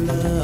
love.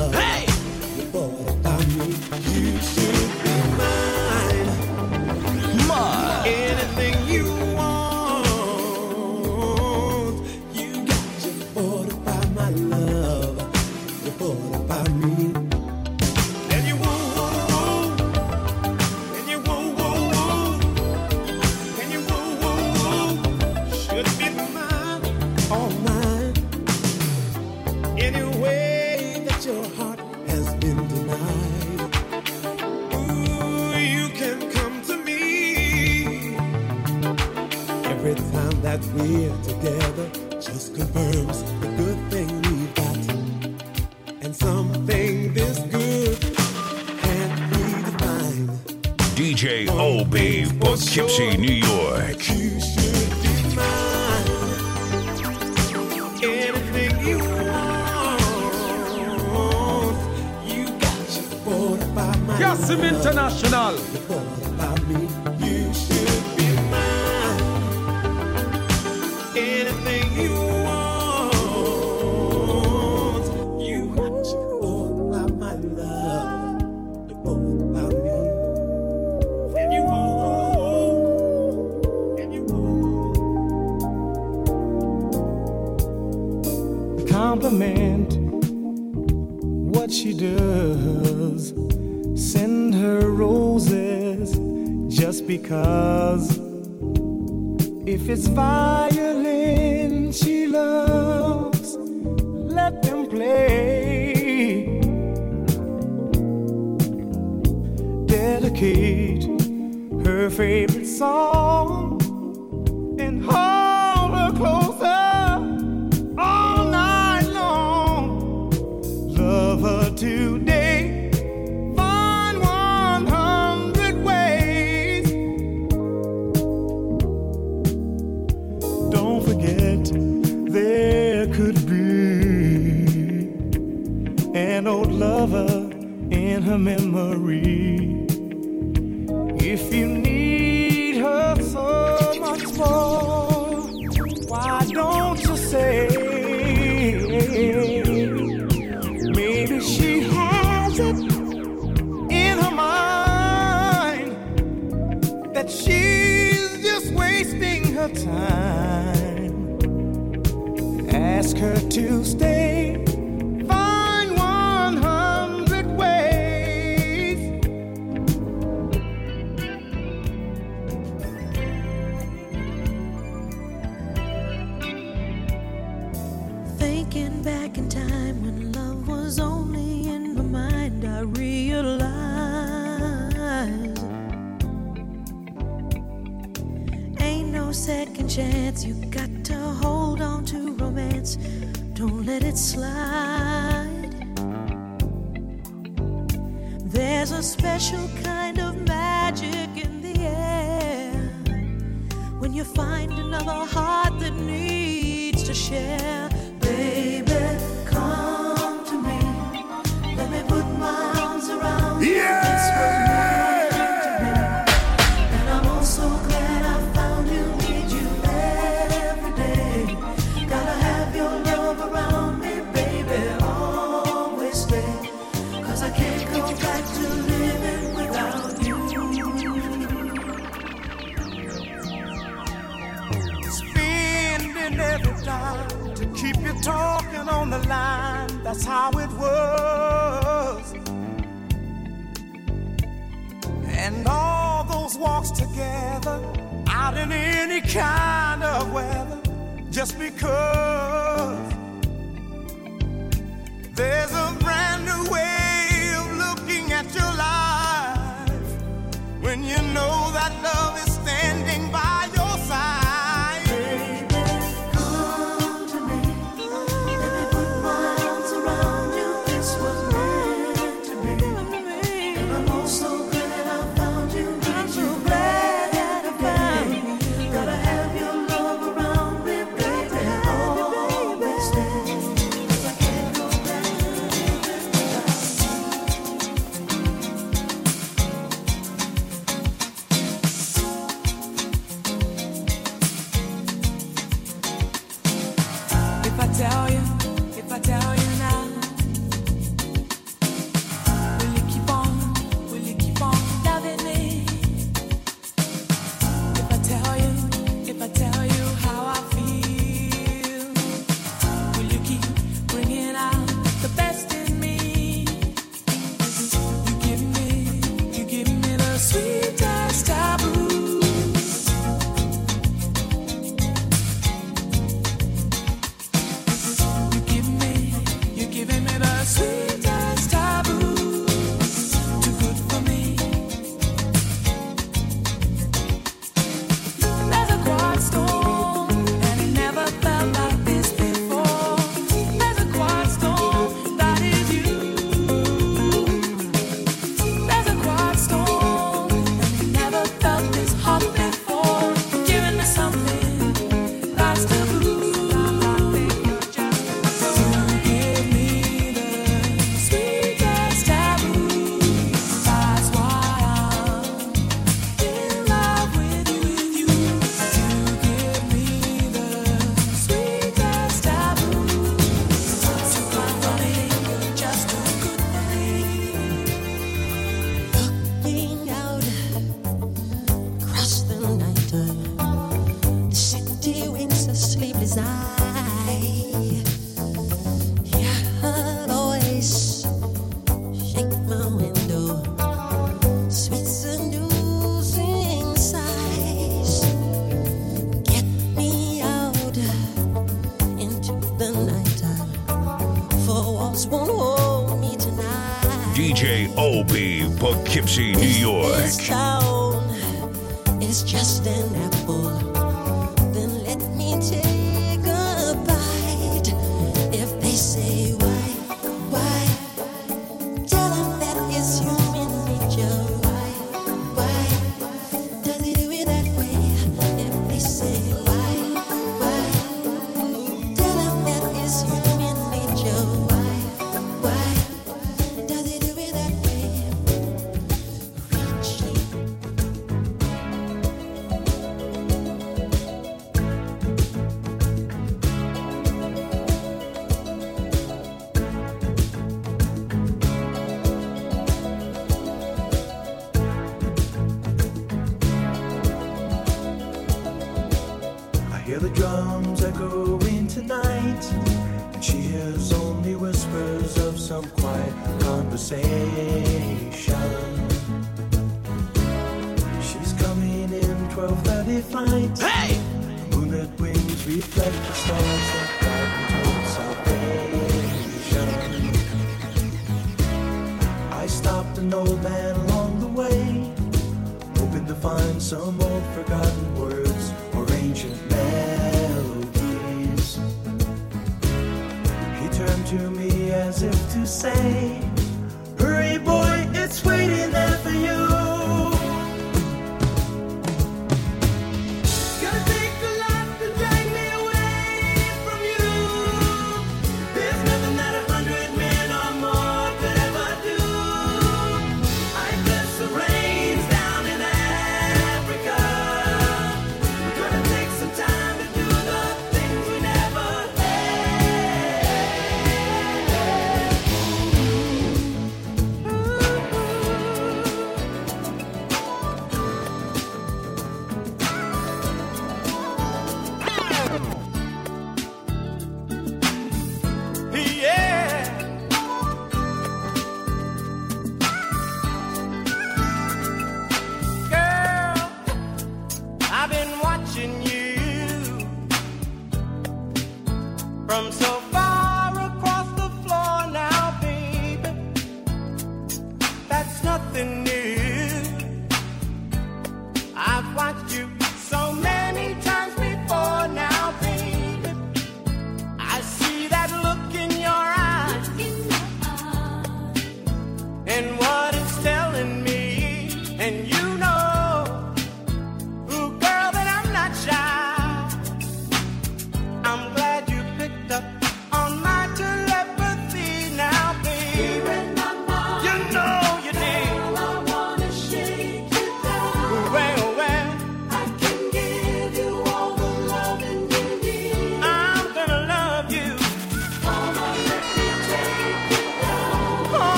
Poughkeepsie, New York.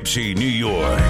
Poughkeepsie, New York.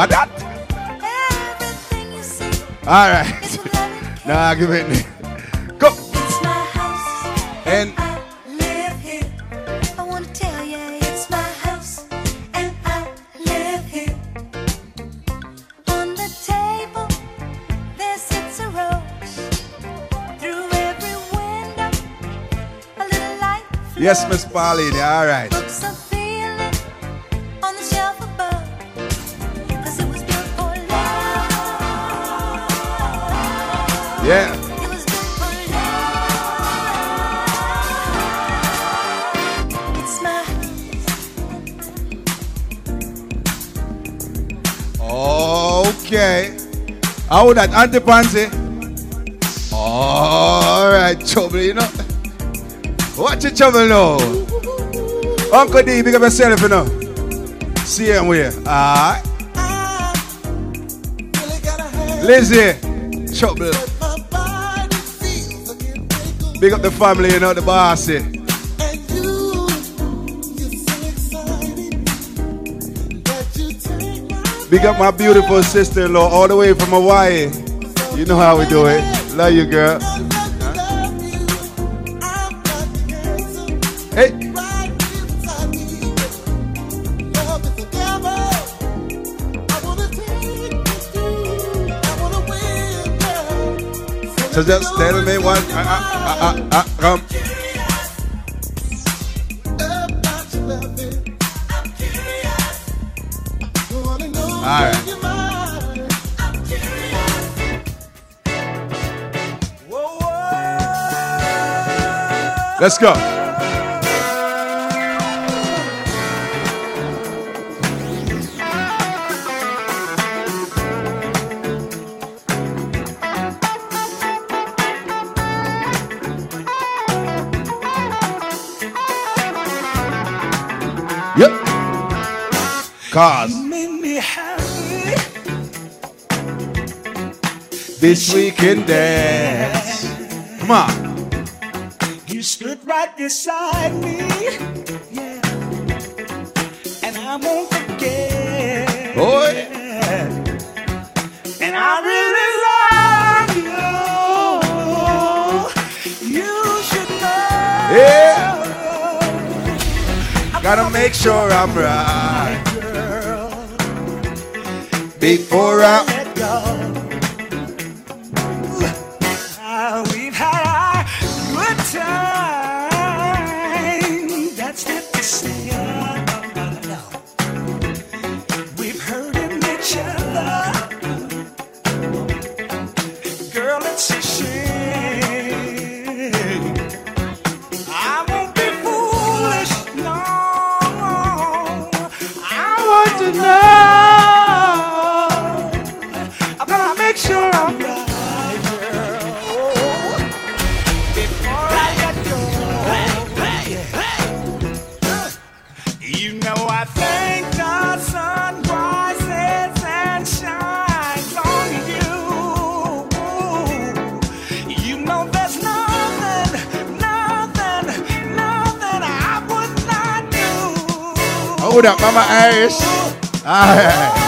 What that? Everything you see All right. is with love and care. Nah, give it. Go. It's my house And I live here. I want to tell you, it's my house, and I live here. On the table, there sits a rose. Through every window, a little light. yes. Miss Pauline. All right. How that Auntie Pansy? All right, trouble, you know. Watch your trouble now. Uncle D, big up yourself, you know. See him where? Alright. Lizzie, trouble. Big up the family, you know, the bossy. Big up my beautiful sister-in-law all the way from Hawaii. You know how we do it. Love you, girl. Hey. So just tell me what. Uh, uh, uh, uh, uh, come. Let's go. Yep. Cause this we can dance. Come on. You stood right beside me, yeah, and I won't forget. Boy. And I really love you. You should know. Yeah. Gotta make sure I'm right girl. before I. Hold up, Mama Irish. All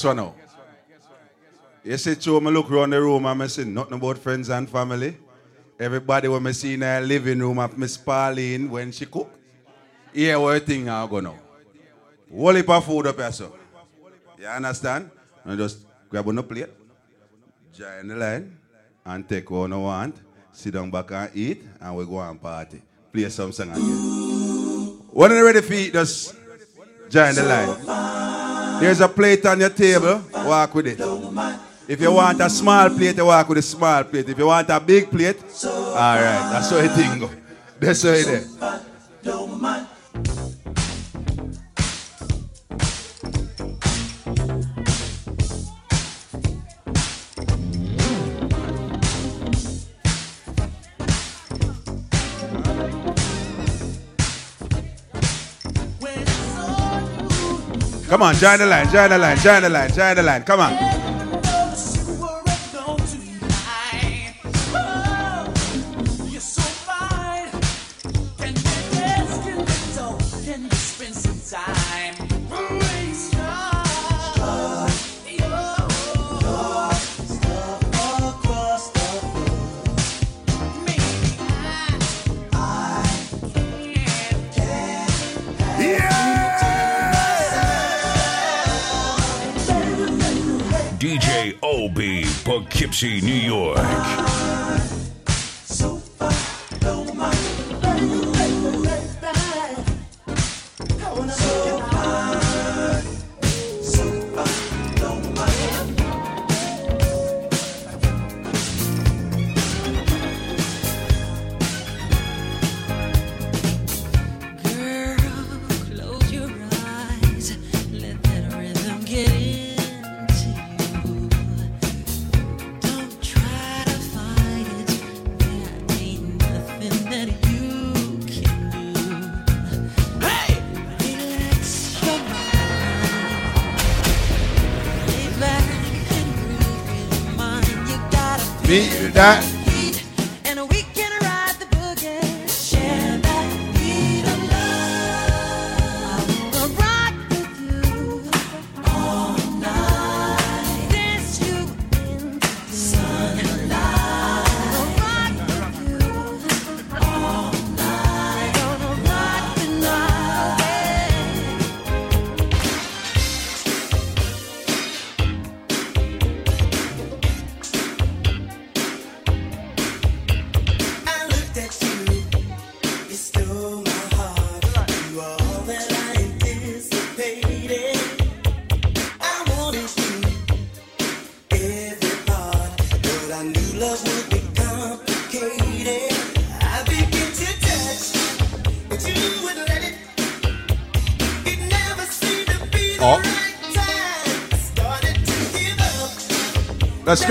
guess what now? You see, two, me look around the room and I see nothing about friends and family. Everybody when me see in her living room of Miss Pauline when she cook. Here what thing I go now. Whole heap of food up here, so. You understand? And just grab on the plate, join the line, and take what you want, sit down back and eat, and we go and party. Play some song again. When you ready for eat, just join the line. There's a plate on your table, walk with it. If you want a small plate, you walk with a small plate. If you want a big plate, all right, that's how it go. That's how it is. Come on, join the line, join the line, join the line, join the line. Come on. Poughkeepsie, New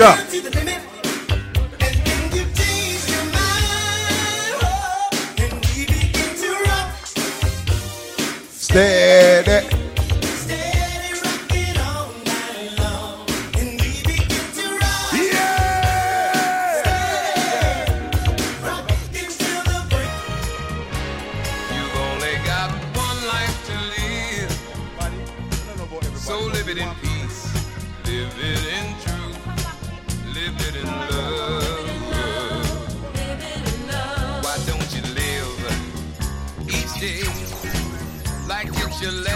go. You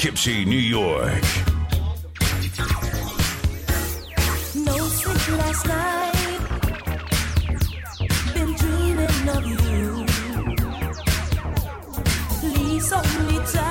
Poughkeepsie, New York. No sleep last night. Been dreaming of you. Please.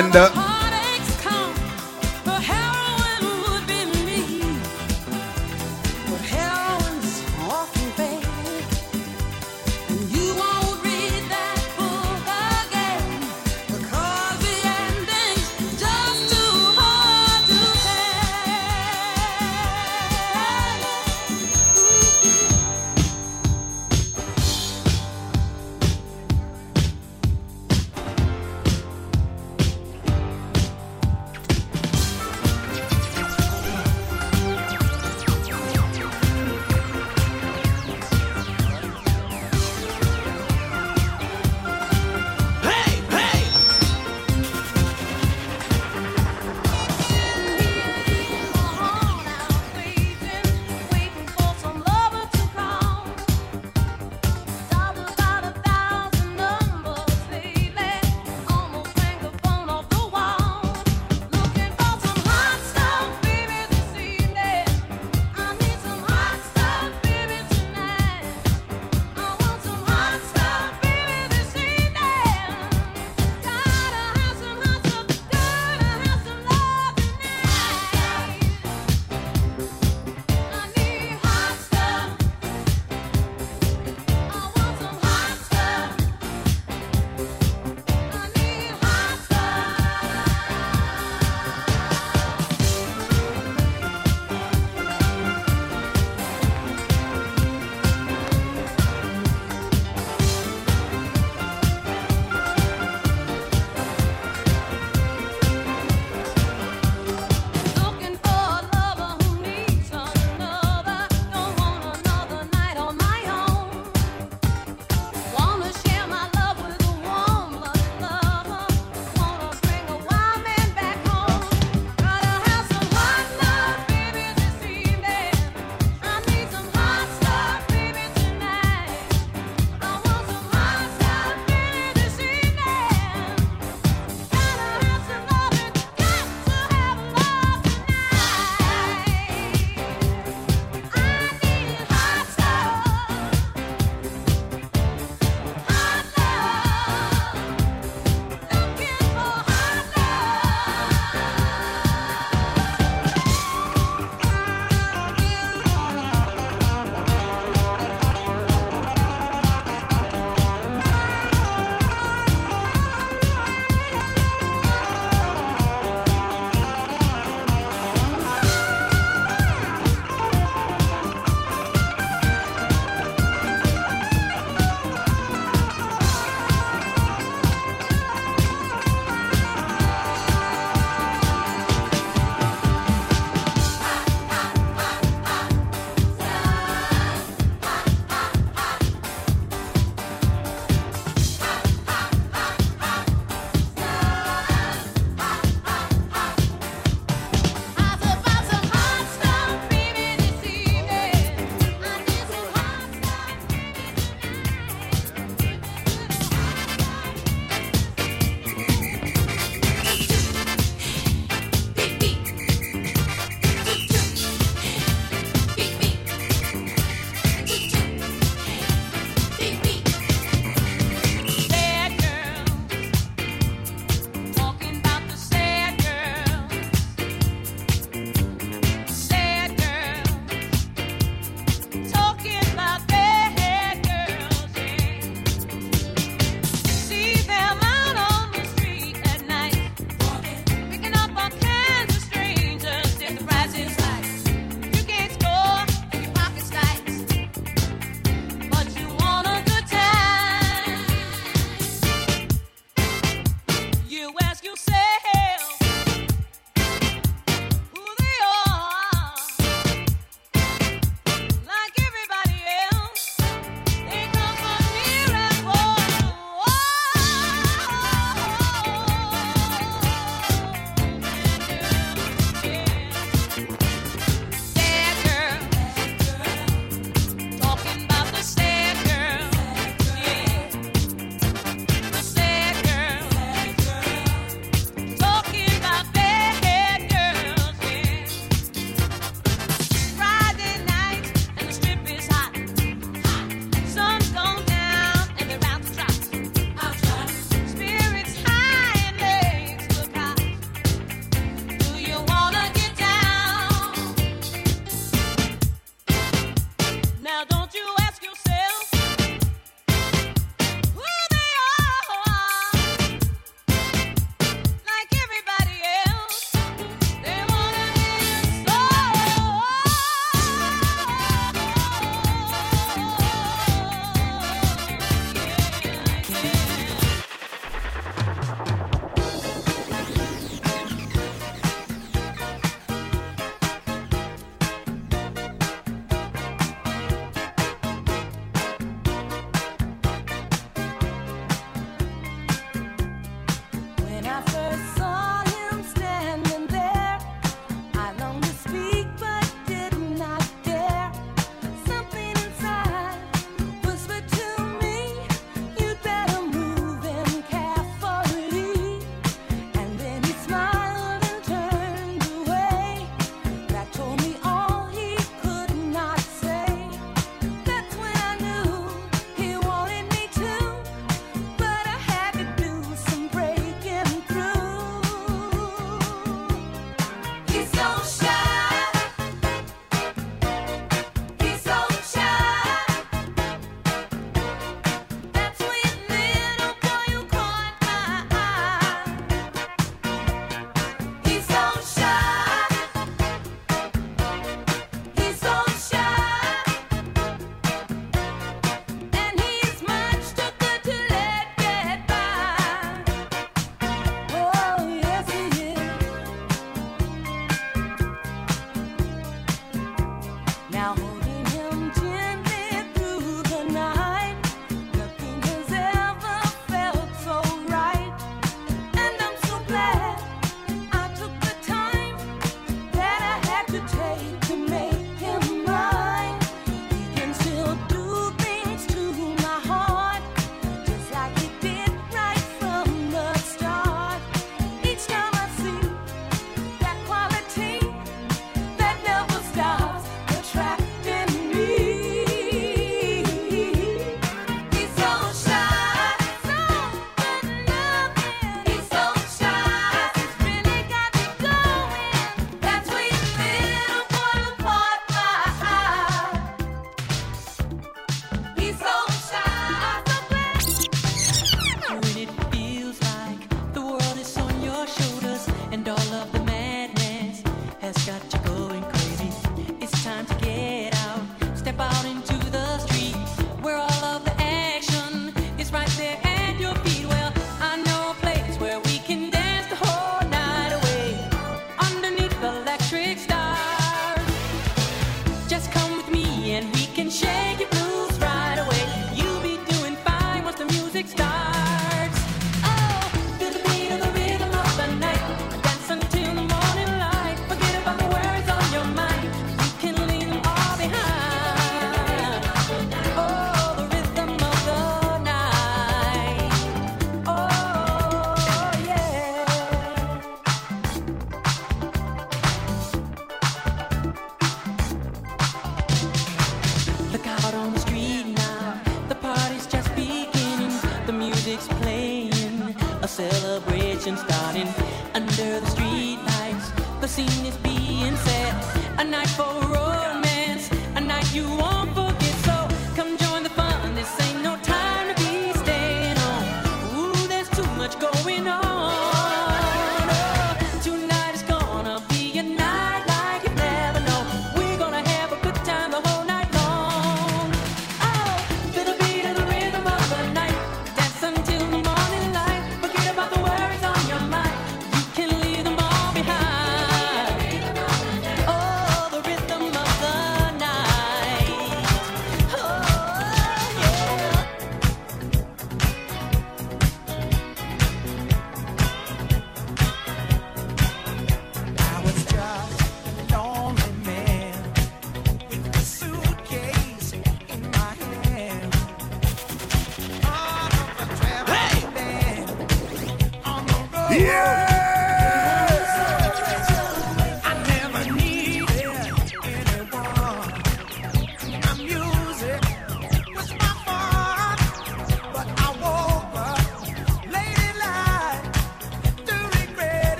The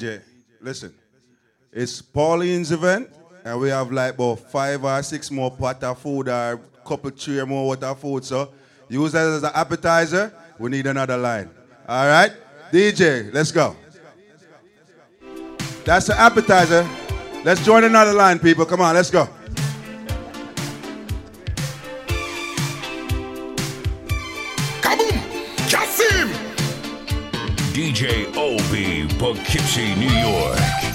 DJ. Listen, it's Pauline's event, and we have like about five or six more pot of food or couple three more water food. So use that as an appetizer. We need another line. All right, DJ, let's go. That's the appetizer. Let's join another line, people. Come on, let's go. Kaboom! Cassim! DJ Poughkeepsie, New York.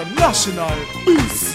International. BC.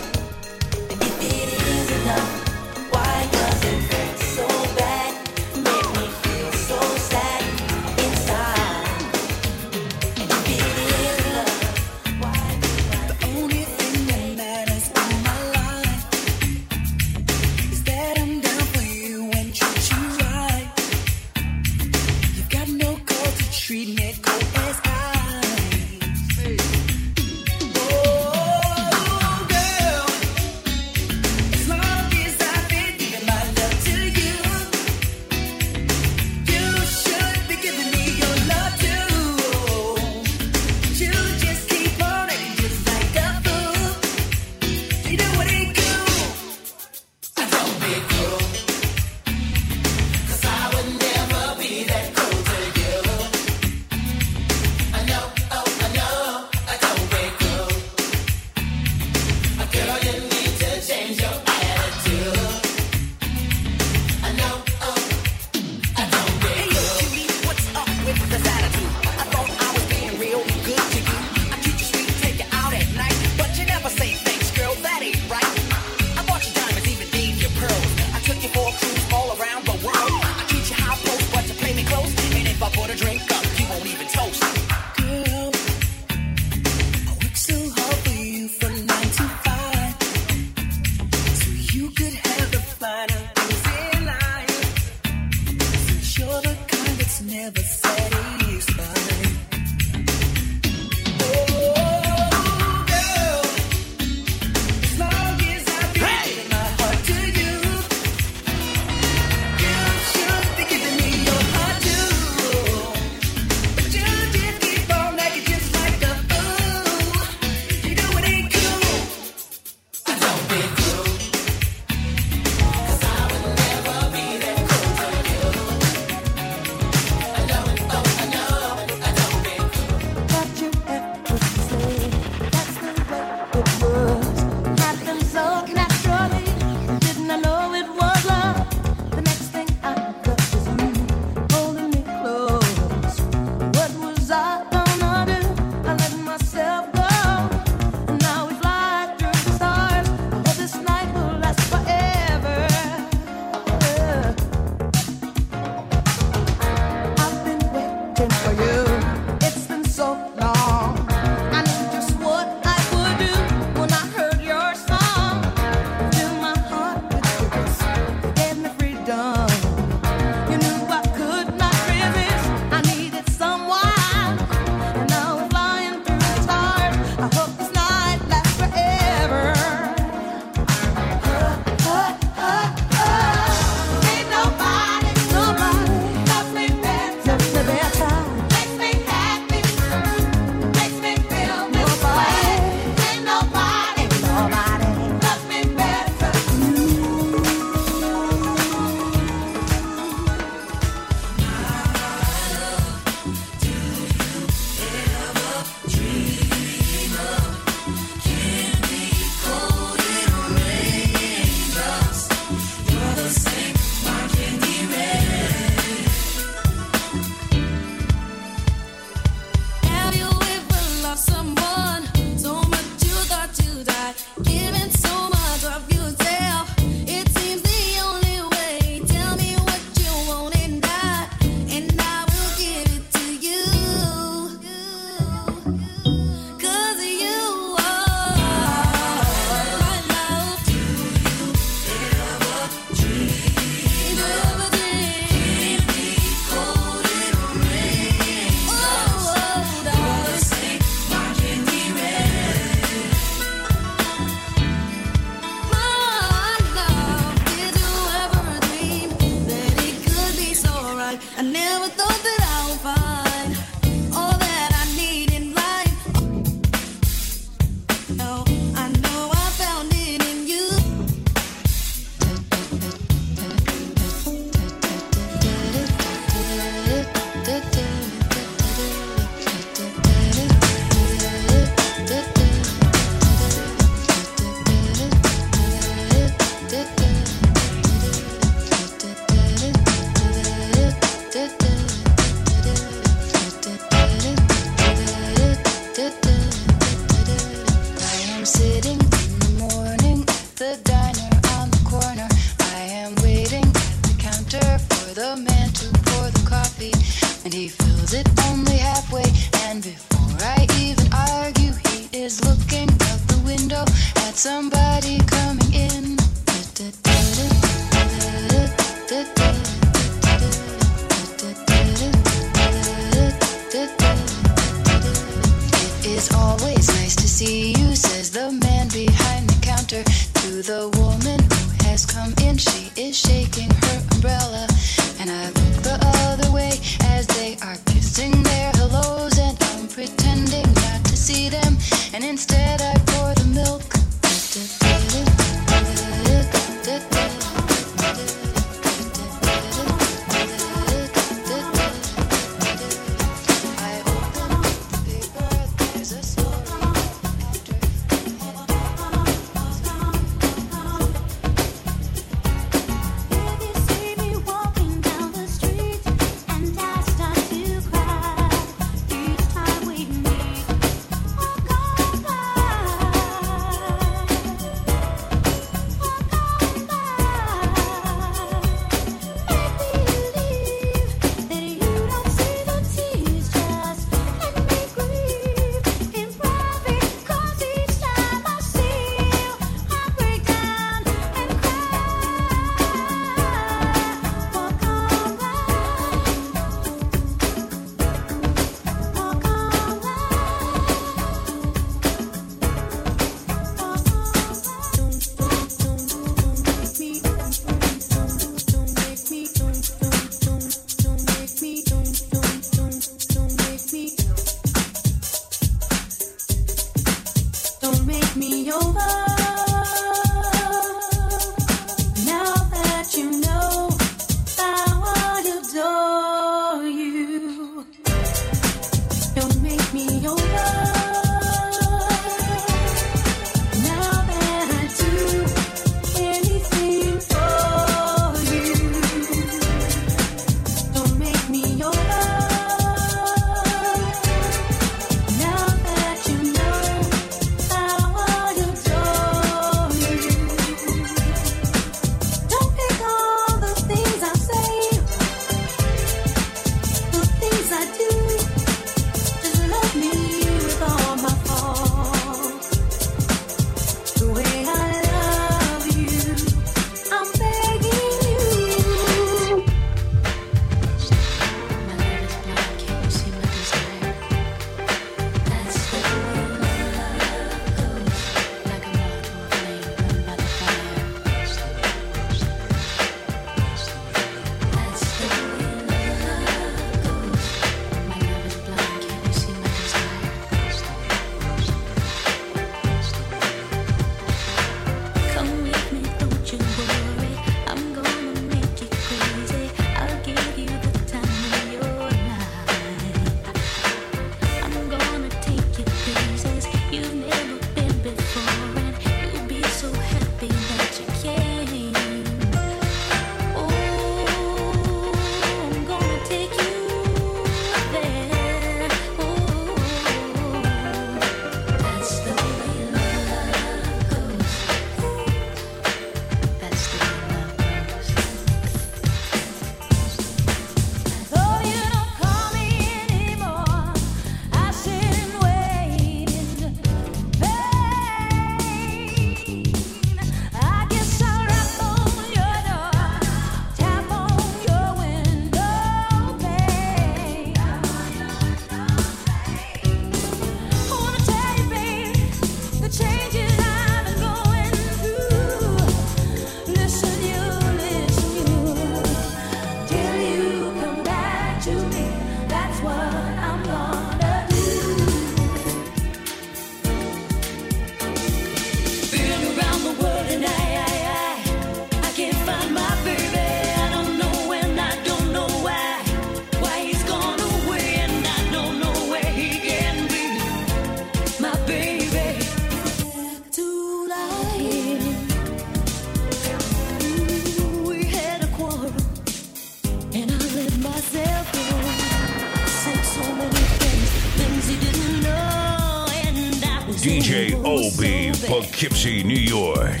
Poughkeepsie, New York.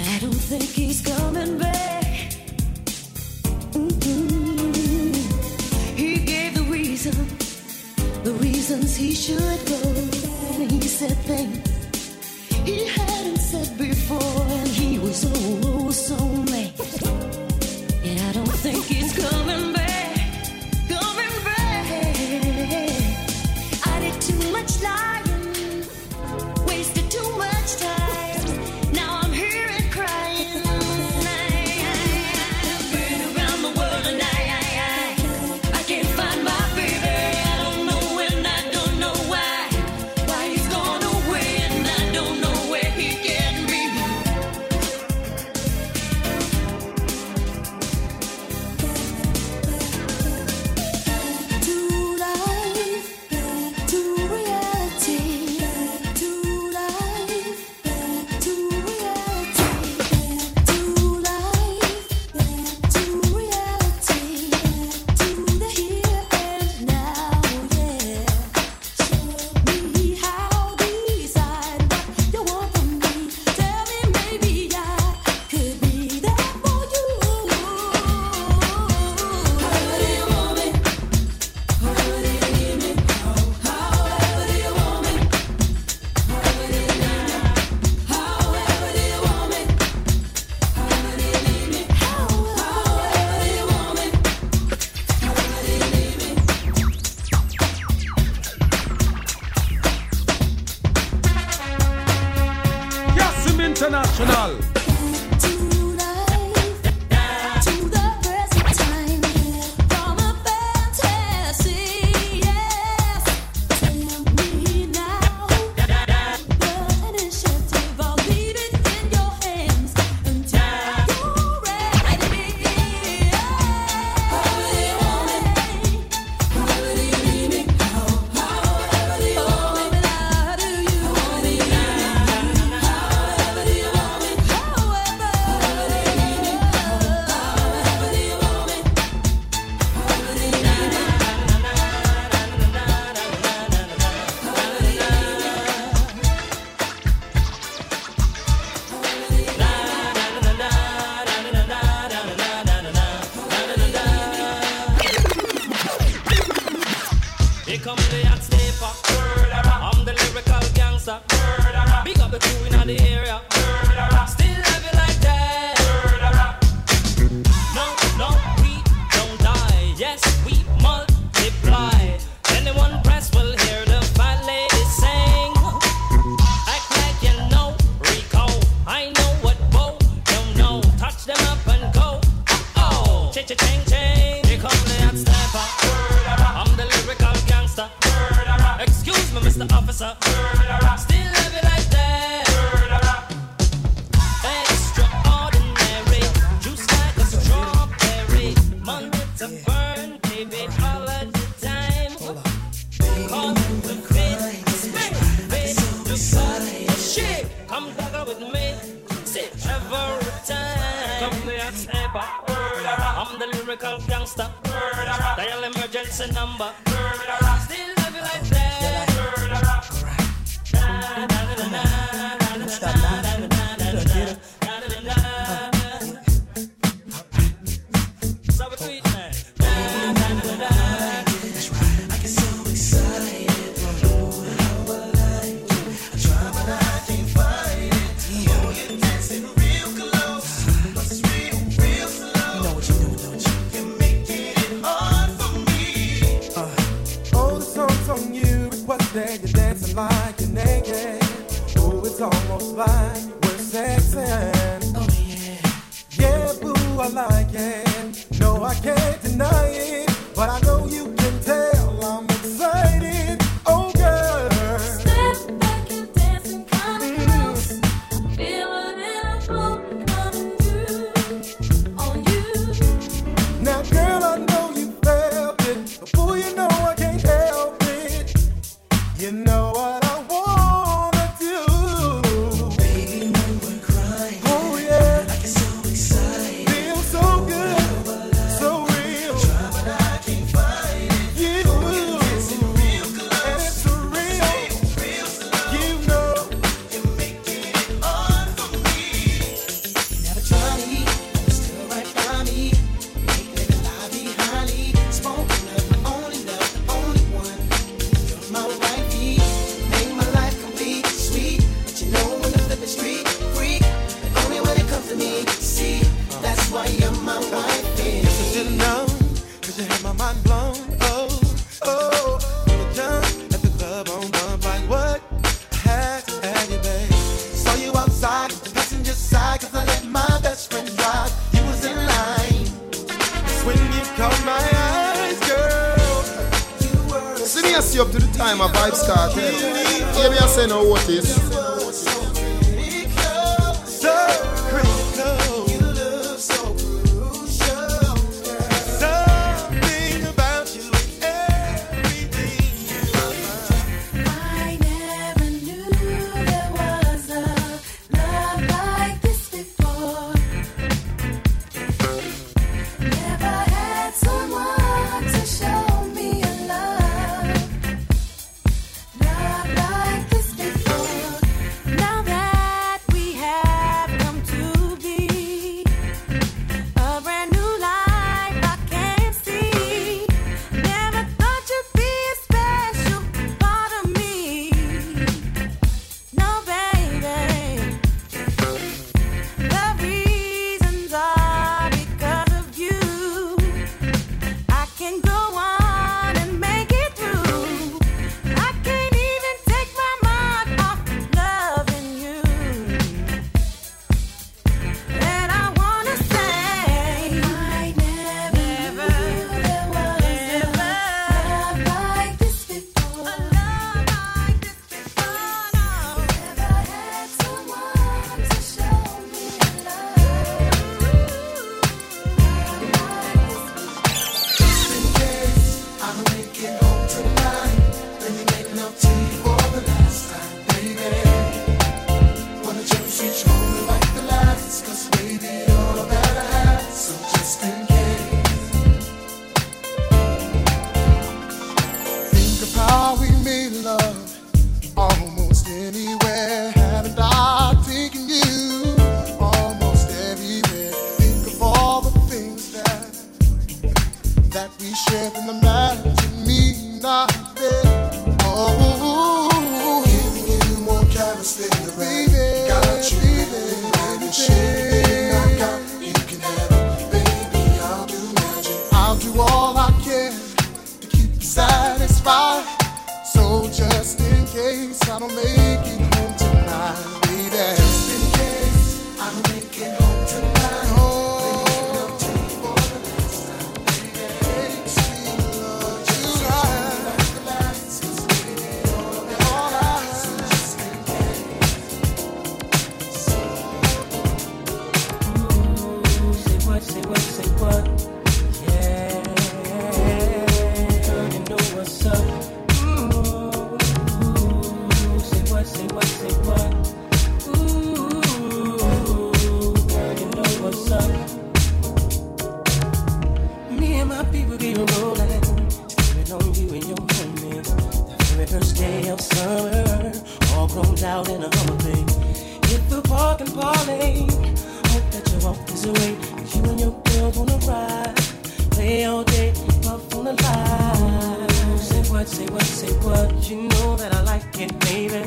Say what, say what, say what You know that I like it, baby.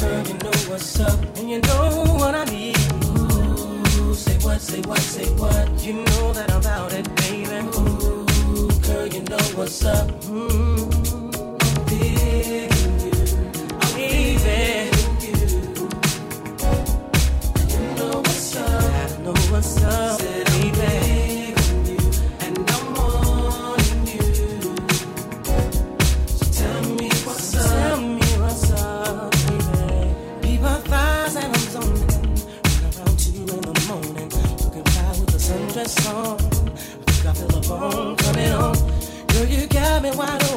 Girl, you know what's up And you know what I need. Say what, say what, say what You know that about it, baby. Ooh, you know what's up. Mm-hmm. I'm you. You know what's up. I know what's up. tell me why.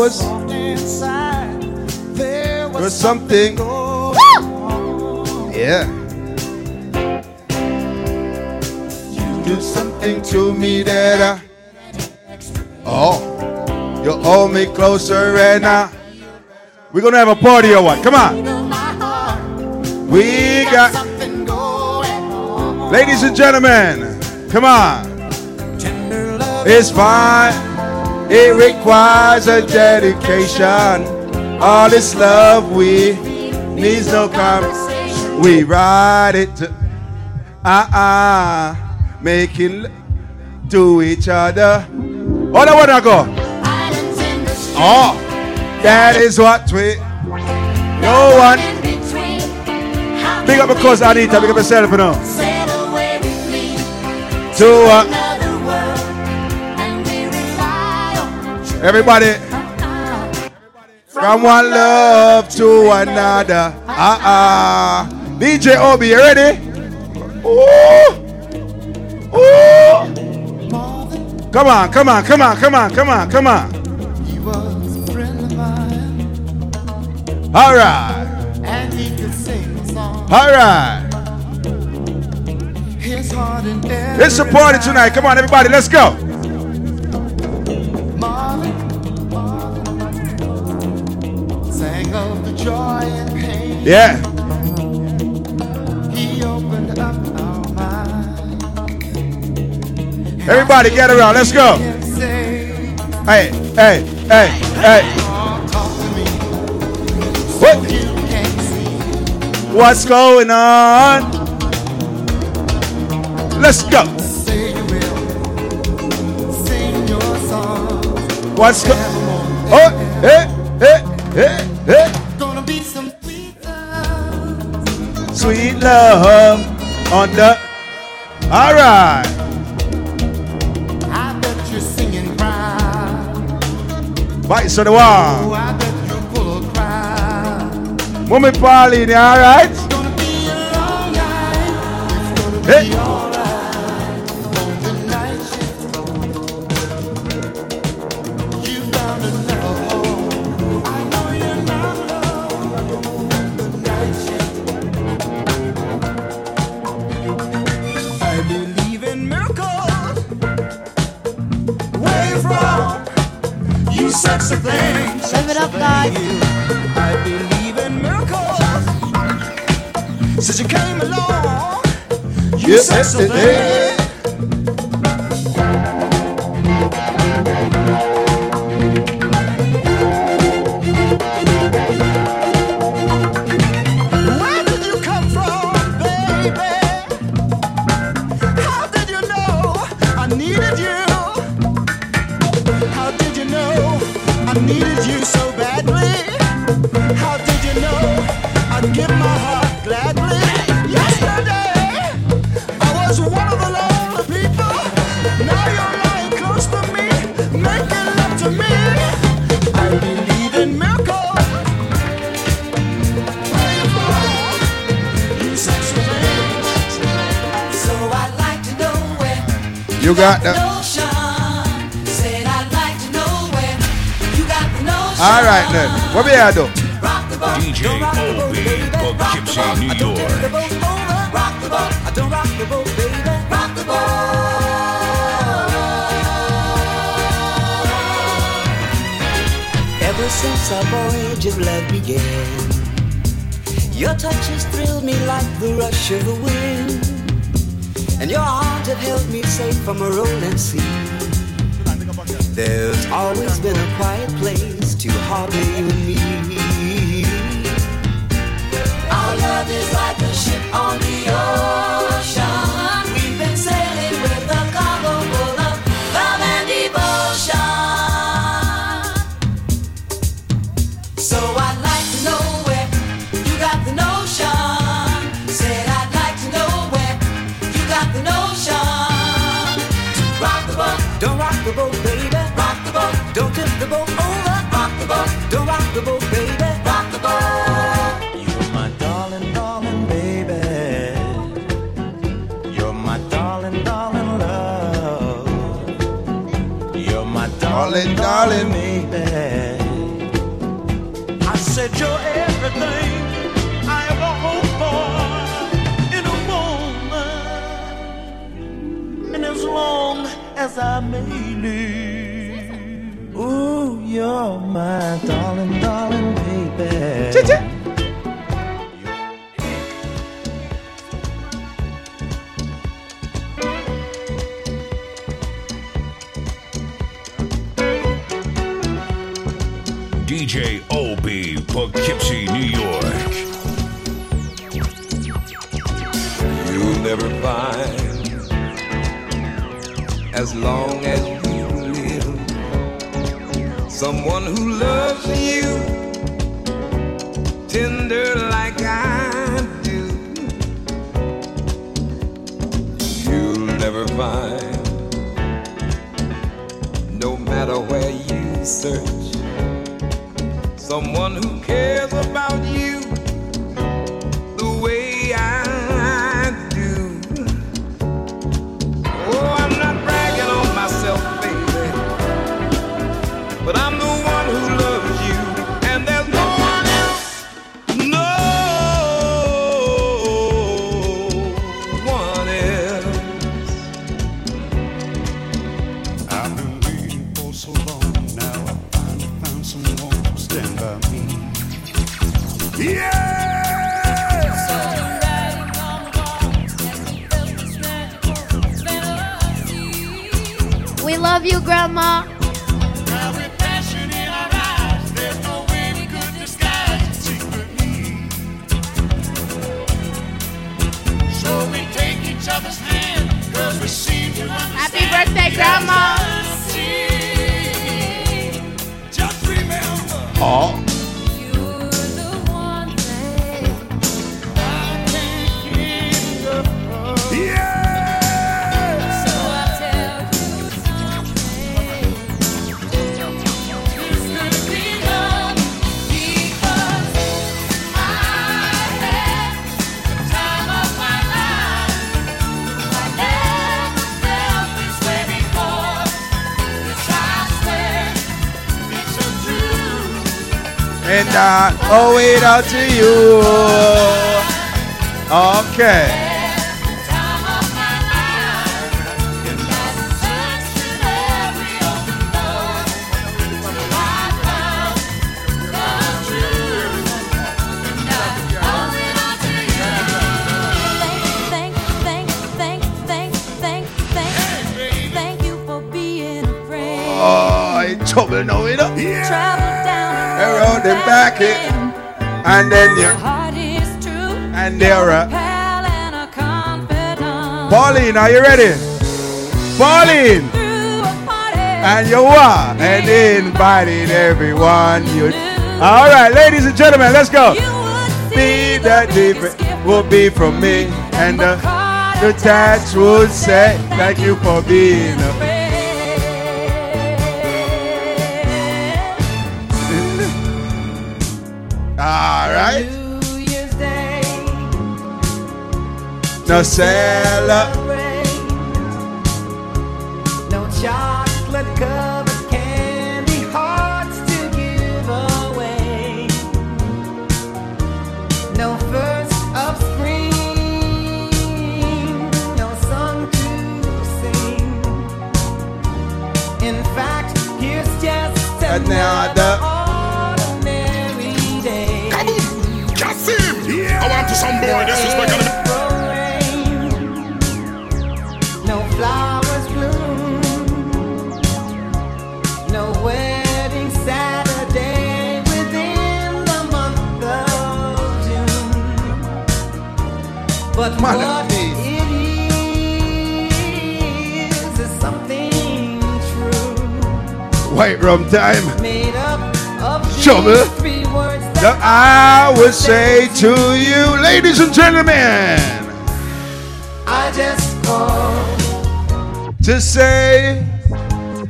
was there was, something. yeah. You do something to me that I oh, you hold me closer and now We're gonna have a party or what? Come on. We got ladies and gentlemen. Come on. It's fine. It requires a dedication. All this love we needs no conversation. We ride it to ah uh-uh, ah, making to each other. Oh, that one I go. Oh, that is what we. No one. Big up, of course, Anita. Big up yourself, you know. To uh, Everybody. From one love to another. Uh-uh. Ah ah. DJ Obi, you ready? Ooh. Ooh. Come on, come on, come on, come on, come on, come on. All right. And he could sing a song. All right. It's a party tonight. Come on, everybody, let's go. Yeah. Everybody get around. Let's go. Hey, hey, hey, hey. What? What's going on? Let's go. What's going? Oh, hey, hey, hey, hey. Sweet love on the. All right. I bet you're singing cry. Bites on the wall. Oh, I bet you're full of cry. Mommy Pauline, all right? Gonna be a long night. It's gonna Hey. be alright. You Yep, the notion. All right then. What we are do? DJ OB, Poughkeepsie, New York. Rock the boat, I don't rock the boat, baby. Rock the boat. Ever since our voyage of love began, your touch has thrilled me like the rush of the wind, and your arms have held me safe from a rolling sea. There's always been a quiet place to harbor you and me. Our love is like a ship on darling, baby. I said you're everything I ever hoped for in a woman. And as long as I may all to you. Okay. Pauline, are you ready? Pauline! And you are. And invited everyone. You. All right, ladies and gentlemen, let's go. Be the different will be from me. And the, the tax would say, thank you for being a All right. No celebrate. Time. Made up of these three words That I would say to you, ladies and gentlemen, I just called. to say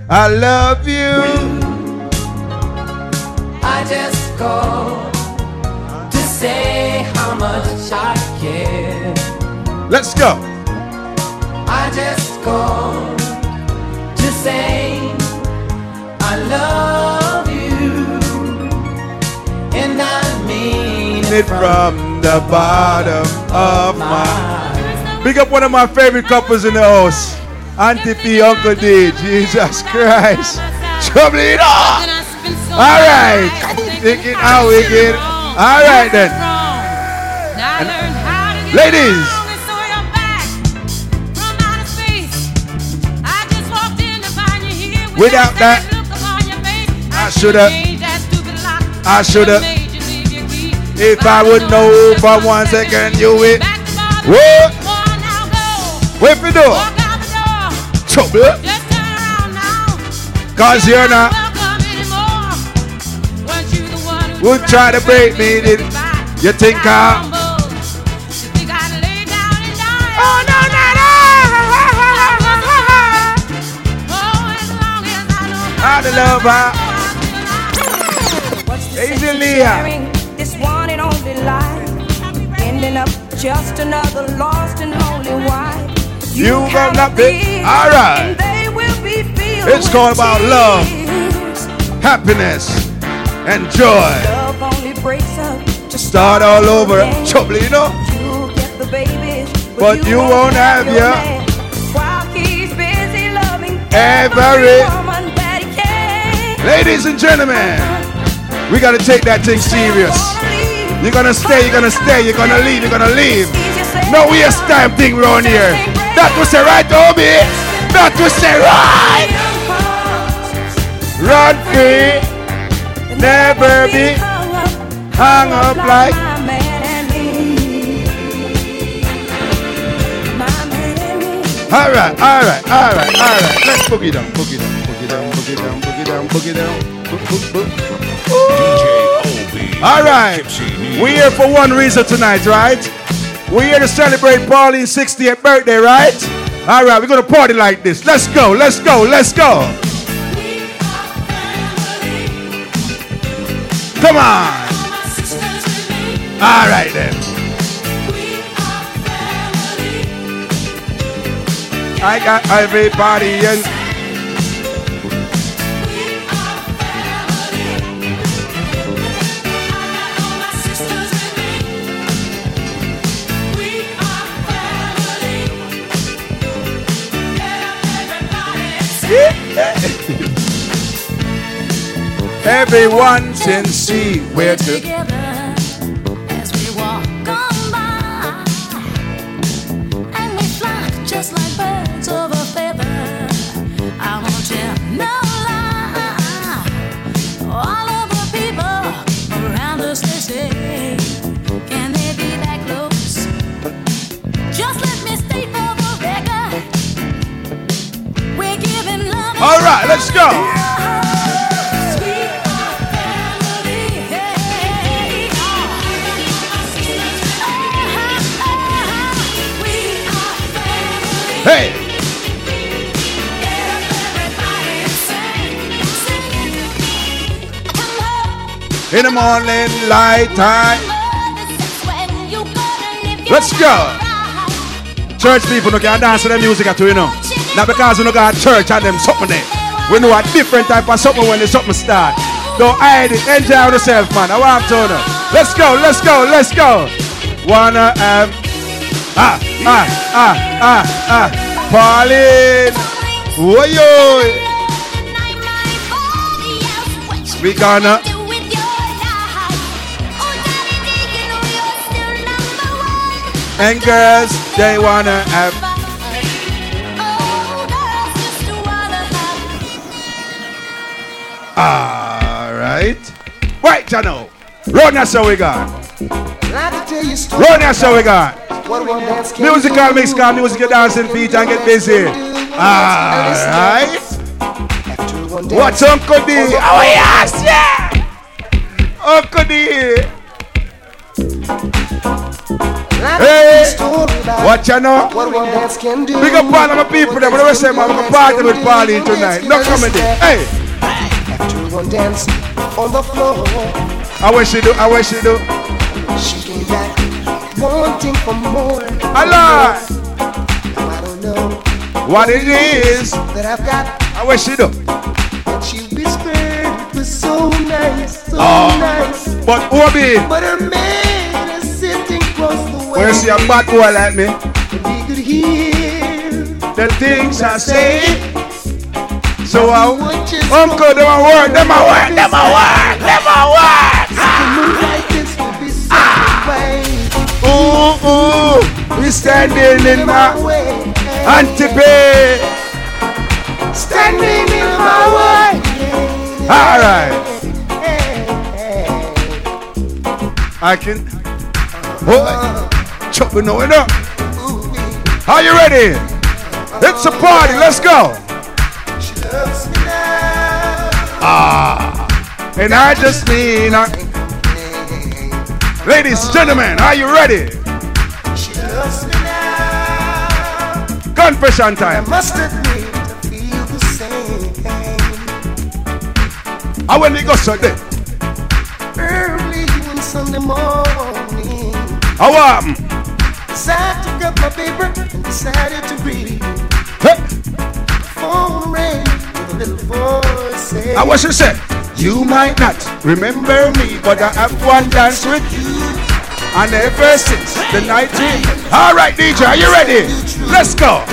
I love you. I just called to say how much I care. Let's go. I just called It from the bottom of my. Big up one of my favorite couples in the house. Auntie P, Uncle D, Jesus Christ. Trouble it up. All right. Thinking how we get. All right then. Ladies. Without that, I should have. I should have. If I would know for one second, you would. What? Wait for the door. Trouble. Cause you're not. Would try to break me, did you think I? Oh, no, no, no. I love. Easy just another lost and lonely wife. You alright. They will be filled It's called about love, happiness, and joy. Love only breaks up to Start all over. Trouble, you know. You get the babies, But you won't have your ya. man. While he's busy loving Every- woman that he can. Ladies and gentlemen, we gotta take that thing serious. You're gonna stay, you're gonna stay, you're gonna leave, you're gonna leave. No waste time thing round here. That was the right, Obi. That was the right. Run free, never be hung up like. All right, all right, all right, all right. Let's boogie down, boogie down, boogie down, boogie down, boogie down, boogie down. Book, book, book. All right, We're here for one reason tonight, right? We're here to celebrate Pauline's 60th birthday, right? All right, we're gonna party like this. Let's go, let's go, let's go. Come on. All right then. I got everybody and Everyone can see where to. together as we walk on by, and we just like let's go. Hey. In the morning light time. Let's go. Church people no can dance to the music at all, you know. Not because we no got church and them something there. We know a different type of something when the something start. Don't hide it. Enjoy yourself, man. I want to know. Let's go, let's go, let's go. Wanna have ah ah ah ah ah Pauline. Whoa We gonna and girls they wanna have Right, Jano. Run that's how we got. Run that's how we got. Musical mix, come music, dancing feet and get busy. All right. What's Uncle D? Oh yes, yeah. Uncle D. Hey, what you know? Big up all of my people there. What do I say, man? I'm going to party with Pauline tonight. No comedy. Hey. One dance on the floor. I wish you do. I wish you do. She came back wanting for more. I Allah. I don't know What it is. that I've got. I wish you do. But she whispered it was so nice, so Oh. nice. But Obi, But her man is sitting across the way. when see a bad boy like me, He could hear the things I say. So uh, I, Uncle, them a work, them a work, them a work, them a work. Ah. Ooh, ooh, we standing in my antipay. standing in my way. All right. I can. Oh, chopping no it up. Are you ready? It's a party. Let's go. Ah, and I just mean, uh, ladies, gentlemen, are you ready? Confession time. Must admit I feel the same. I when we go there. Early one Sunday morning, How so I took up my paper and decided to read. Phone rang with a little voice saying, I what she said. You might not remember me, but I have one dance with you. And ever since the night we All right, DJ, are you ready? Let's go.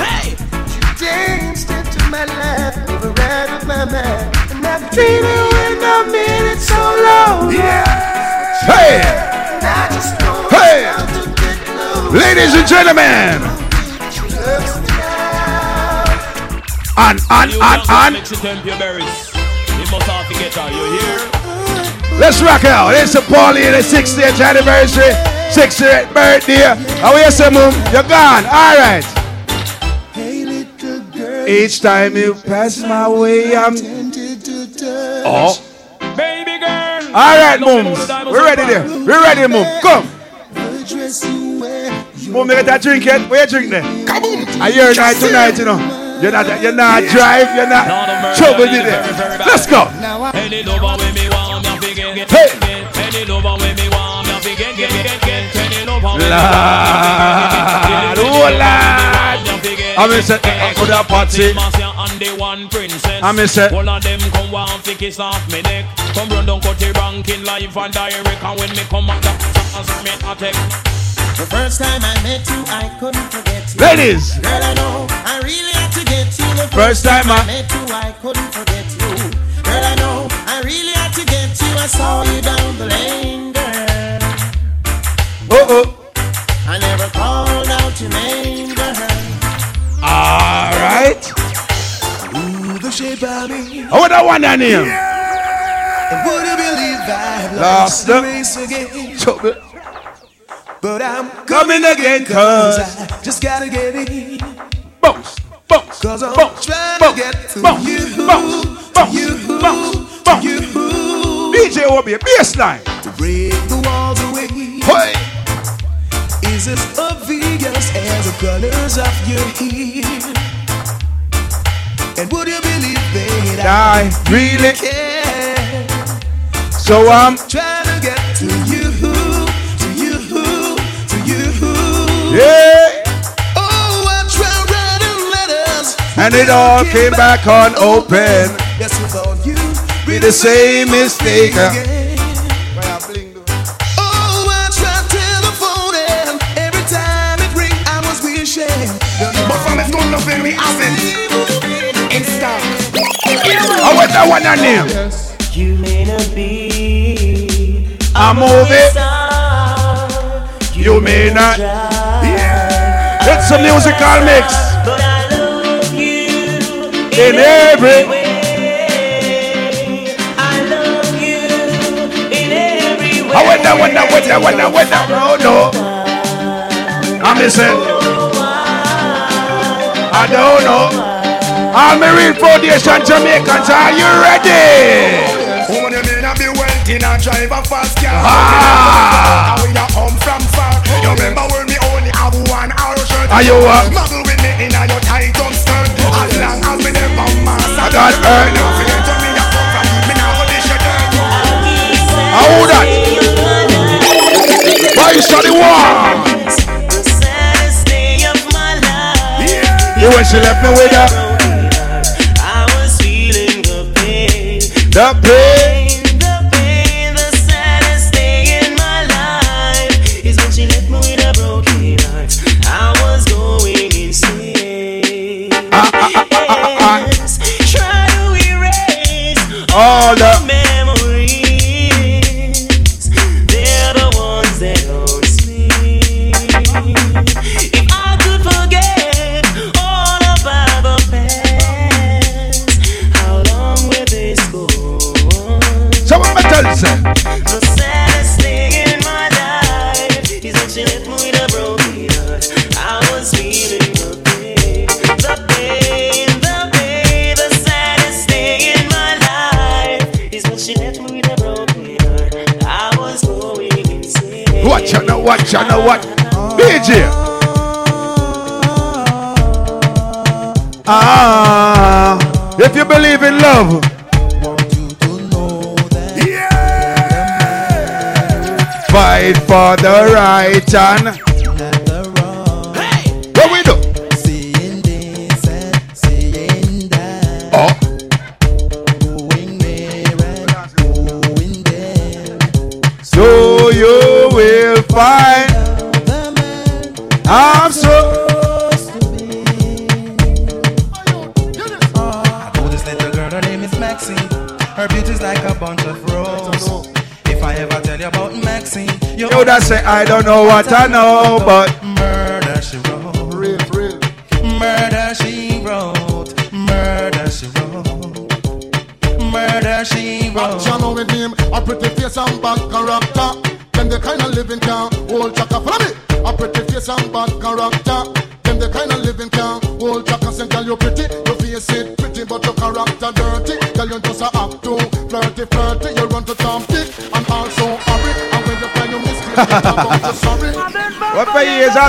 danced into my life, of my mind. And feeling when I'm in it so. Hey, I just know hey, how to get low. ladies and gentlemen, and and and and let's rock out. It's a party in the 60th anniversary, 60th birthday. How you say, mum? You're gone. All right. Each time you pass my way, I'm. Oh. Baby girl. All right, mums. We're ready there. We're ready, mum. Come. Mum, you get that drink yet? Where you drink there? Kaboom. Are you night tonight, you know? You're not, you're not drive, you're not trouble with it. Let's go. Any lover when me want me get get. Any lover when me want me get get get get. Any lover when me Lord, oh Lord. I'm in set for the party. and the one princess. I'm in set. All of them come want fi kiss off me neck. Come run down cut the ranking live and direct. And when me come up, that's me attack. The first time I met you, I couldn't forget you. Ladies. Girl, I know I really had to get you. The First time I- met you, I couldn't forget you. Girl, I know I really had to get you. I saw you down the lane, girl. Uh oh. I never called out your name, girl. All right. Ooh, the shape of me. I want that one down here. And would you believe I've Lost lost the the- race again? Trouble. But I'm Coming again, cause I just gotta get in. bounce, bounce, Cause I'm bounce, trying bounce, to get to bounce, you. bounce, bounce, you. bounce, bounce. DJ Obi, baseline. To break the walls away. Hey. Is as obvious as the colors of your hair. And would you believe that I really care? So um, I'm Trying to get to you, yeah, Oh, I tried writing letters. and it all came back on open. Yes, without you, Be the same mistake. Again. Oh, I tried telephone and every time it ring, I was wishing. But from it's gonna be me, I said, in stock. I want that one down there. You may not be I move it. You may not. It's a musical mix. But I love you In every I love you in every way. I want that one, that one, that one, that one, that one. Oh no. I'm missing. I don't know. I'm a real foundation Jamaicans. Are you ready? Woman, you may not be wealthy, not drive a fast car. Ah. We are home from far. You remember when Are you what? Muggle with me in your tight on skirt. As long as we never mass. I got hurt. Don't forget where me a come from. Me now go dish your dirt. How that? Why you study war? You when she left me with her, I was feeling the pain. All the Watch out now, watch out now, what? DJ. Ah, if you believe in love. Fight for the right and what we do? Find I'm so I know this little girl, her name is Maxine. Her beauty's like a bunch of roses. If I ever tell you about Maxine, you that say I don't know what I know, but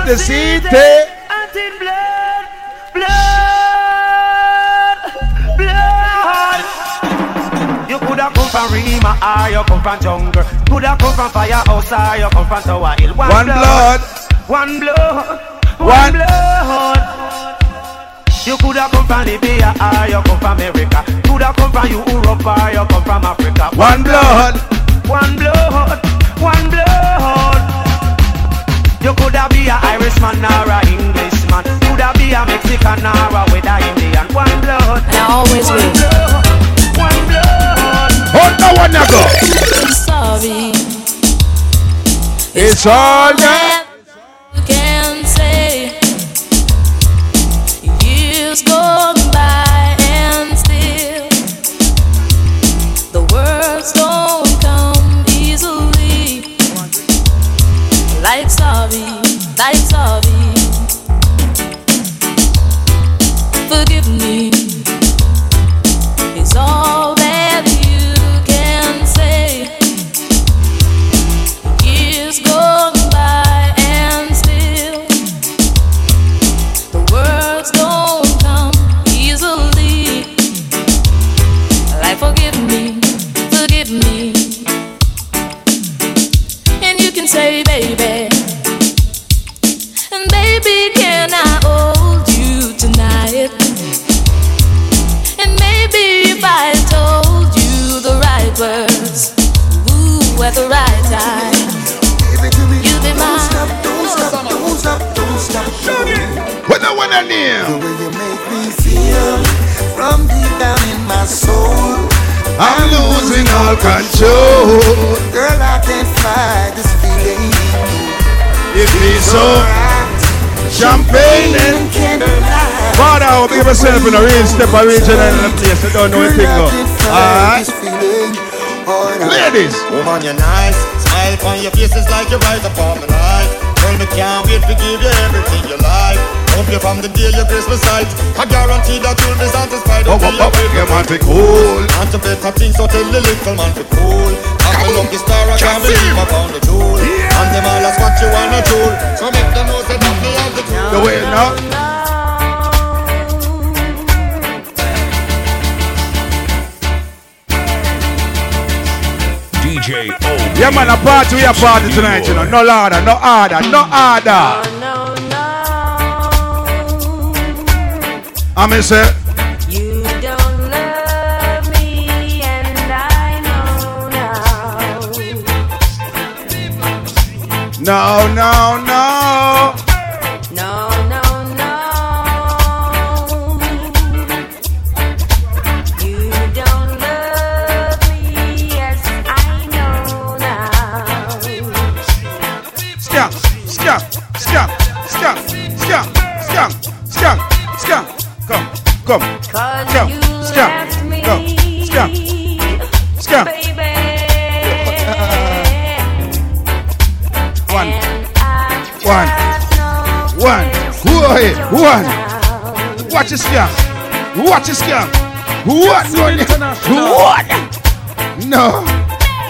the city? Until blood, blood, blood. You coulda come from Rima or you come from jungle. Coulda come from firehouse or ah, you come from Tower Hill. One blood. one blood, One- one blood. You coulda come from Libya or you come from America. Coulda come from Europe or you come from Africa. One blood. one blood, one blood. You coulda be a Irishman or a Englishman. Coulda be a Mexican or a whether Indian. One blood. I always one will. blood, one blood. Hold no one now go. I'm sorry. It's all that. You can say years gone sorry, like sorry. In a real step of region and a place you don't know a thing. Alright. Ladies. Woman, you're nice. Smile on your like you're right upon life. Girl, me can't wait to give you everything you like. Hope you from the day you grace my sight. I guarantee that you'll be satisfied you you man be cool. And to better things, so tell the little man to cool. I'm a lucky star, I can't believe I found the jewel. And them all ask what you wanna do. So make them know that have the. The way now. DJ O. Yeah, man, a party, we a party tonight, you know. No order, no order, no order. Oh, I'm say, You don't love me, and I know now. no, no, no. One. Watch this skunk. Watch this skunk. What? What? No.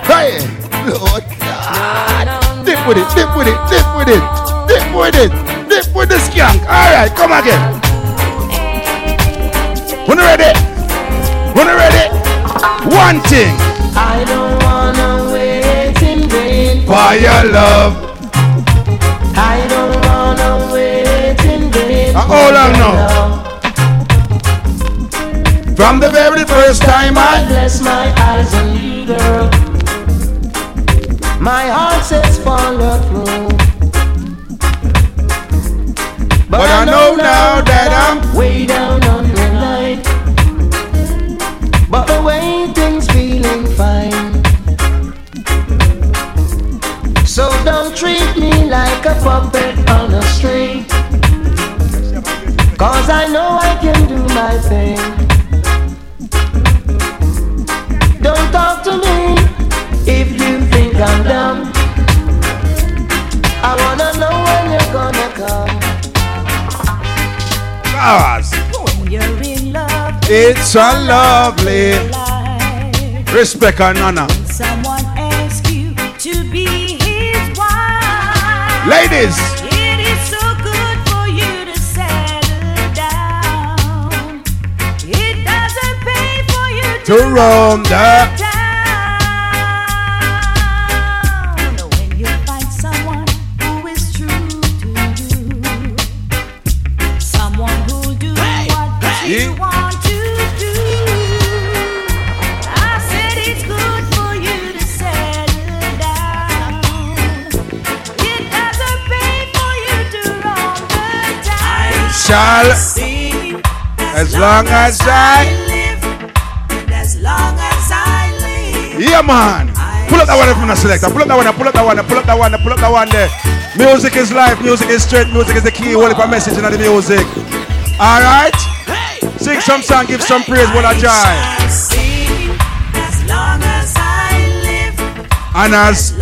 Hey, Lord God. Dip with it, dip with it, dip with it, dip with it, dip with the skunk. All right, come again. When you ready? When you ready? One thing I don't wanna wait in vain for your love. I don't wanna wait vain Uh, hold on now. From the very first time I I bless my eyes on you, girl. My heart says follow through. But I know now that I'm way down on the line. But the way things feeling fine. So don't treat me like a puppet on a string. Cause I know I can do my thing. Don't talk to me if you think I'm dumb. I wanna know when you're gonna come. Cause you're in love, it's a lovely life. respect and honor. someone asks you to be his wife. Ladies, the Hey. Hey. You. I said it's good for you to settle down. It doesn't pay for you to roam the town. I shall as long as I Yeah man. Pull up that one from the selector. Pull up that one, pull up that one, pull up that one, pull up that one there. Music is life, music is strength, music is the key. Hold up a message in the music. Alright? Sing some song, give some praise, what a joy. As as I live. And as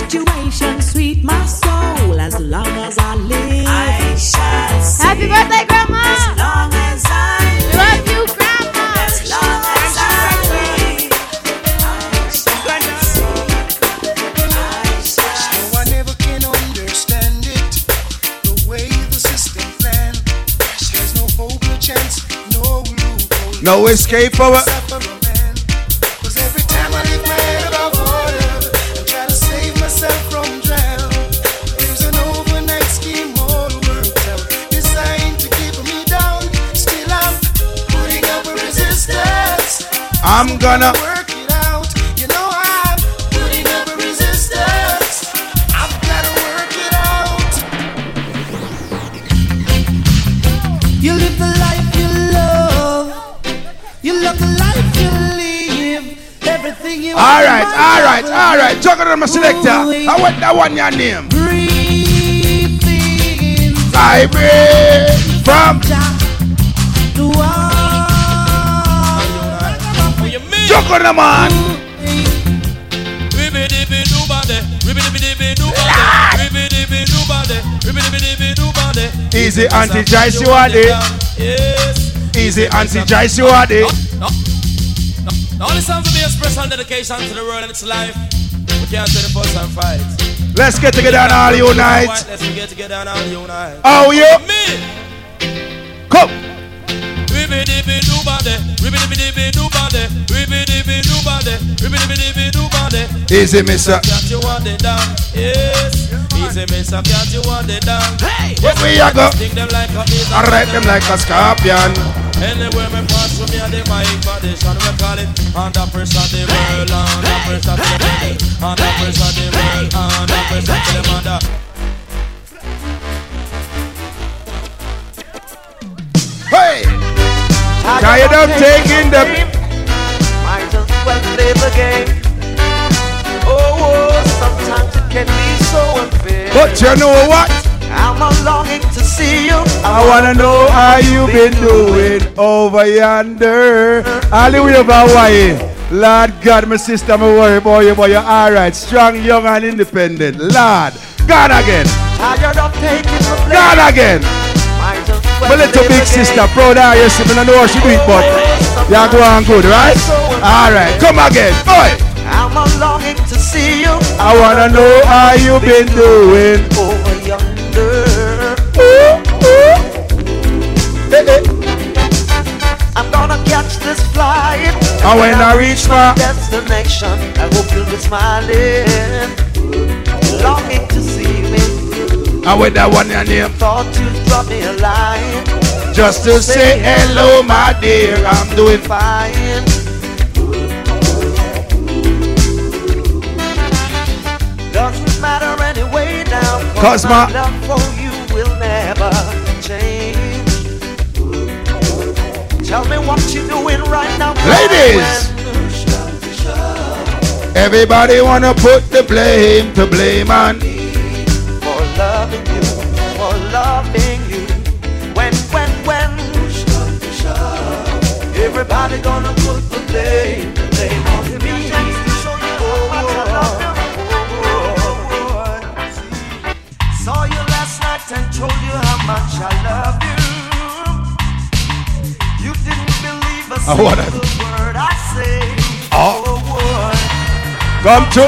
situation sweet my soul as long as I live. I shall sing. Happy birthday, Grandma! As long as I live. Love you, Grandma! As long as I live. No, I never can understand it. The way the system plan. There's no hope, no chance, no loophole. no escape for it. Gonna work it out. You know I'm putting up a resistance. I've gotta work it out. You live the life you love. You love the life you live. Everything you Alright, alright, alright. Juggle on my selector. I want that one your name. Vibrate from Juggle on man. Easy anti Jai Siwadi. Easy anti Jai Siwadi. Now listen to the expression dedication to the world and its life. We can't say the first and fight. Let's get together and all unite. Let's get together and all unite. Oh, you. Me. Come. Ribby dibby Easy, mister. Can't you want it down? Yes. Easy, mister. Can't you want it down? Hey. What we a go? Sting them like a bees. I ride them like a scorpion. Anywhere me pass with me and the mic foundation we call it Under pressure the world, under pressure the people Under pressure the world, under pressure the mother Hey! Tired of taking the Might as play the game. Oh, oh, sometimes it can be so unfair. But you know what? I'm a longing to see you. I wanna know how you been doing over yonder. Hallelujah, Hawaii. Lord God, my sister, me worry about you, but you're alright. Strong, young, and independent. Lord, God again. Tired of taking the blame. God again. Might as well My little big sister, proud ah, of you. See, me don't know what she do it, but you're going good, right? Alright, come again. Boy, I'm a longing to see you. I wanna know how you been doing. Over yonder. I'm gonna catch this flight. And when I reach my destination, I hope you'll be smiling. Longing to. And with that one your name. Thought you'd drop me a line. Just to say hello, my dear. I'm doing fine. Doesn't matter anyway now. Cause my love for you will never change. Tell me what you're doing right now, Ladies! everybody wanna put the blame to blame on. Loving you. When, when, when, everybody gonna put the blame, the blame on me. Oh, oh, oh, Saw you last night and told you how much I love you. You didn't believe a I wanna- single word I say. Ah. Oh. Oh, boy. Come to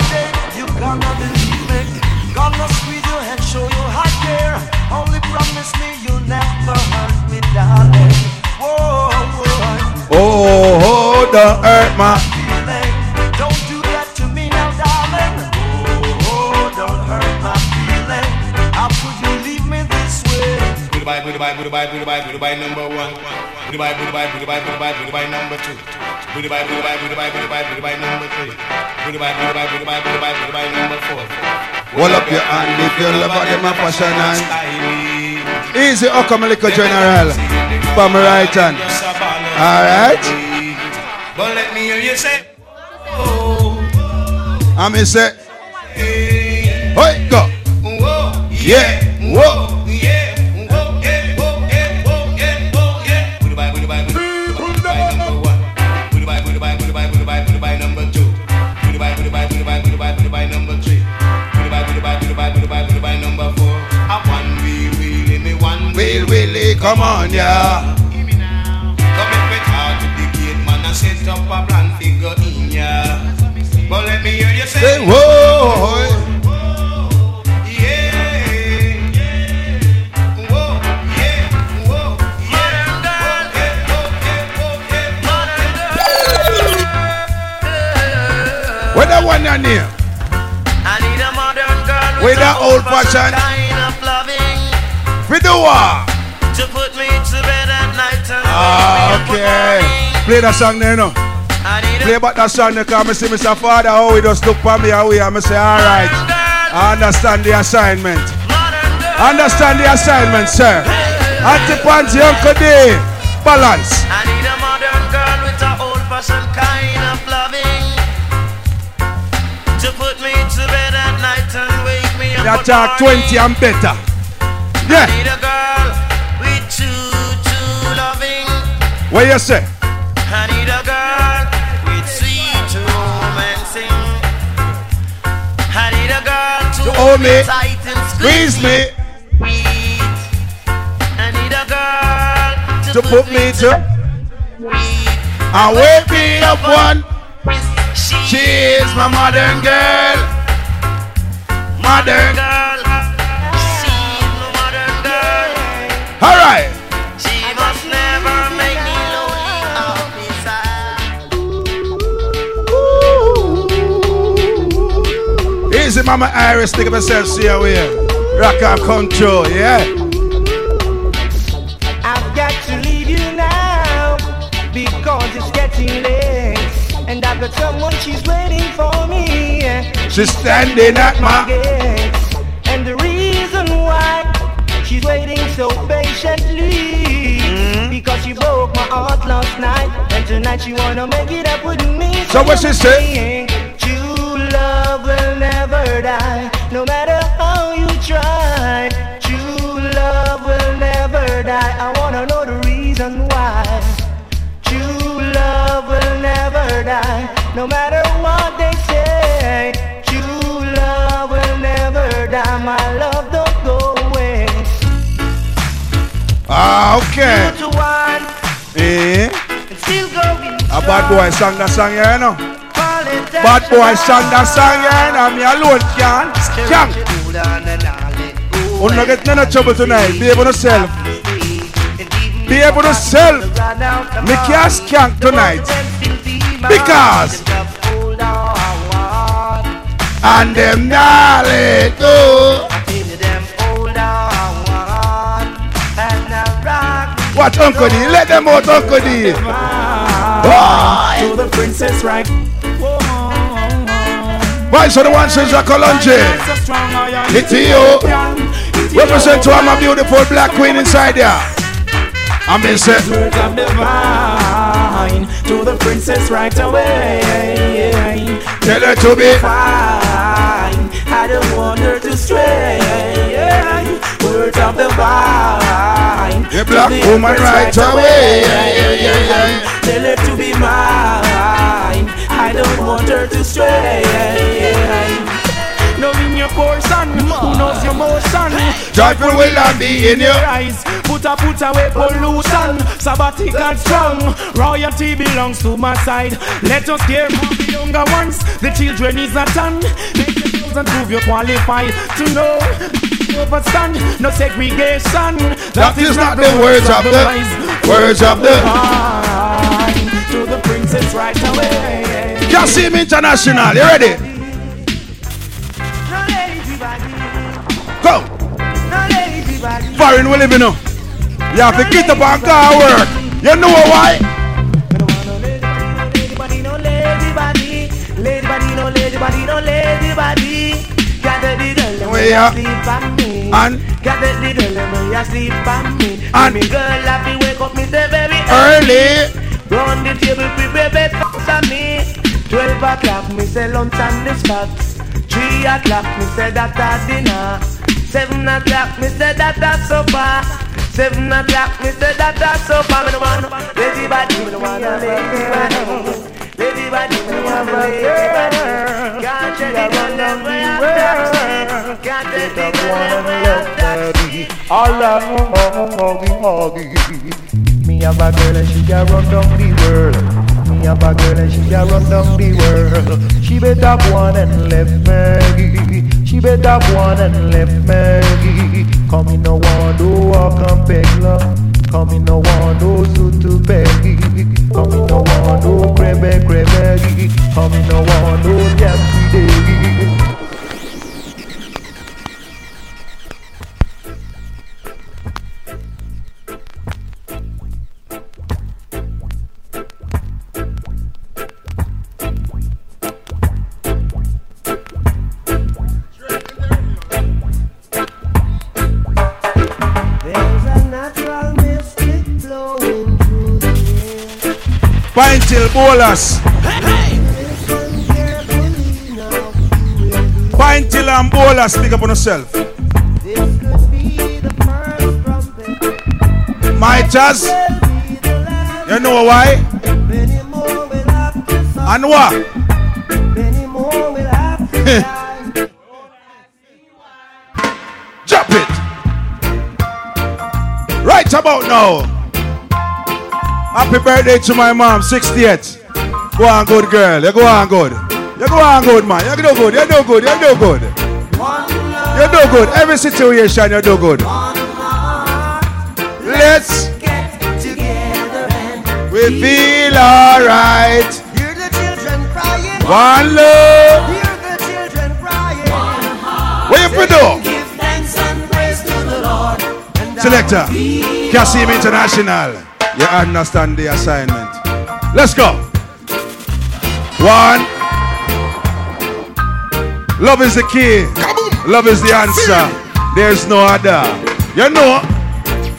don't hurt my feeling. Don't do that to me now, darling. Oh, don't hurt my feeling. How could you leave me this way? Goodbye, goodbye, goodbye, goodbye, number one. Goodbye, goodbye, goodbye, goodbye, goodbye, number two. Goodbye, goodbye, goodbye, goodbye, goodbye, number three. Goodbye, goodbye, goodbye, goodbye, goodbye, number four. Hold up your hand if you love them passion and Easy, oh come little general From right hand Alright But let me hear you say, I'm in say Hey, go Yeah, whoa one Will Willie, come on, yeah set up a plan figure in ya. But let me hear you say, Say whoa What that one your name? I need a modern girl With with that a old fashioned kind of loving We do what? to put me to bed at night and Ah, okay. Play that song there, no. Play back that song there, cause I see Mr. Father, how he just look for me away, and I say, alright. I understand the assignment. Understand the assignment, sir. Auntie Pansy, Uncle D. Balance. I need a modern girl with a old kind of loving to put me to bed at night and wake me up. That in talk the morning. 20 and better. I Yeah. need a girl with true, true loving. What you say? I need a girl with sweet romancing. I need a girl to, To hold me, tight and squeeze me, sweet. I need a girl to, to put me to, I wake me up one. She is my modern girl. Modern. Girl. All right. Easy, Mama Iris, think of yourself, see how we rock our control, yeah? I've got to leave you now because it's getting late. And I've got someone she's waiting for me. She's standing at my gate. And the reason why she's waiting so patiently hmm? because she broke my heart last night. And tonight she wanna make it up with me. So what she say? Never die, no matter how you try. True love will never die. I wanna know the reason why. True love will never die, no matter what they say. True love will never die. My love don't go away. Ah, okay. Two to one, Eh? and still going. A bad boy sang that song, yeah, you know? Call it Bad boy I sang that song, yeah, you know? Me alone can't. Can't. You not get none of trouble tonight. Be able to self. Be able to self. Me can't skank tonight. Because. And them not let go. Watch Uncle D. Let them out, Uncle D. To the princess right. Why so the one says a colonge? Hit you. Represent to my beautiful black queen inside there. I'm of divine to the princess right away. Tell her to be fine. I don't want her to stray. Words of. The black to the woman right away. Tell her to be mine. I don't want her to stray. Knowing your portion, who knows your motion. Joyful will I be in your eyes. Put a put away pollution. Sabbatical strong. Royalty belongs to my side. Let us care for the younger ones. The children is a ton. Make yourselves and prove you're qualified to know. Overstand, no segregation. That is not the words of the words of the Fine. To the princess right away. Cassim International. You ready? Go. Foreign we live in now. You have to get up and go and work. You know why? Lady body, no lady body, no lady body, no lady body. Gather the girl, Where ya? sleep on me. And Gather the girl, and you sleep on me. And- me girl, happy wake up me say very Early. Round the table, prepare breakfast on me. Twelve o'clock, me say lunch on the spot. Three o'clock, me say that a dinner. Seven o'clock, me say that a supper. Seven o'clock, me say that a supper. Me no want lazy body, me no want a lazy body. Lazy body, me no want a lazy body. Can't take it on them way thirsty. Can't take it on them way thirsty. All I huggy, huggy. Me have a girl and she can run down the world. Me have a girl and she can run down the world. She better one and left me. She better one and left Maggie. Come in no one do walk and beg love. Come in no one do suit to Peggy. Come in no one do crebe crebe. Come in no one do yankee day. Pine till Bolas. Pine till um, and Bolas. Speak up on yourself. My jazz. You know why? And what? Drop it. Right about now. Happy birthday to my mom, 68. Go on, good girl. You go on, good. You go on, good, man. You do good. You do good. You do good. You do good. Every situation, you do good. Let's get together and we feel alright. Hear the children crying. One love. Hear the children crying. What you do? Give thanks and praise to the Lord. And Selector, Cassim International. You understand the assignment. Let's go. One. Love is the key. Love is the answer. There's no other. You know.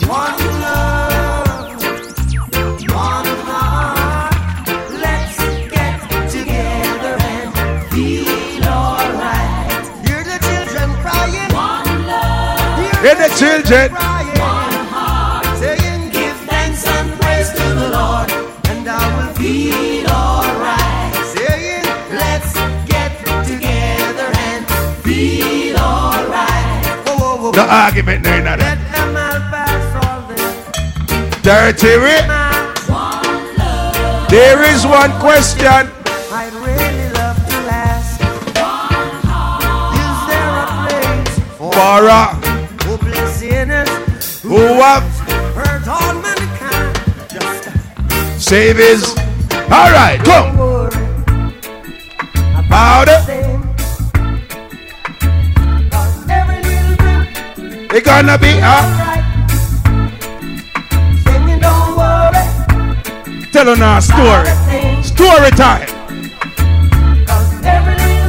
One love, one No argument, no none. Let them all pass all this. Dirty Rick. There is one question. I'd really love to last. Is there a place For a hopeless sinners who have hurt all mankind? Just save his. All right, come. About it. Gonna be a singing, don't worry. our story. Story time.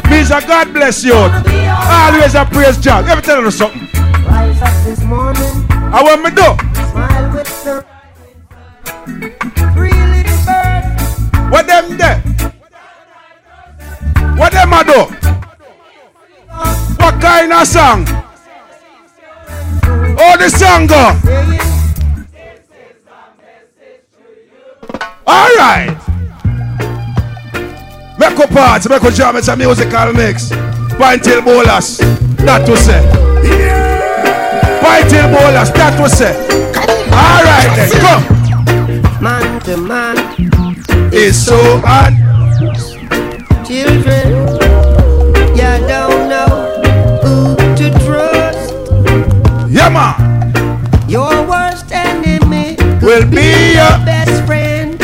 Means a uh, God bless you. Always a praise job. Let me tell you something. rise up this morning. I want me do. Smile with the three little birds. What them there? What them a do? What kind of song? The song go. All right. Make a part, make a jam, it's a musical mix. Point till bolas, that to say. Point till bolas, that to say. All right then, come. Man to man, It's so hot. children, you don't know who to trust. Yeah, man. Your worst enemy Will be your your best friend,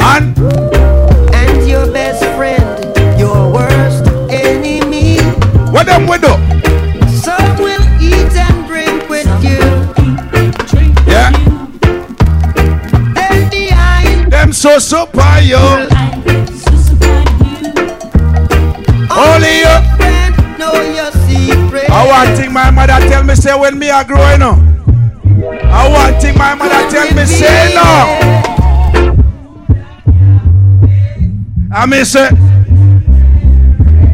and and your best friend, your worst enemy. what them we do? Some will eat and drink with you. Yeah. Then behind, Them so super you. Only you. friend, know your secret. I want thing my mother tell me say when me a growing up. I want thing my mother tell me say no. I me say,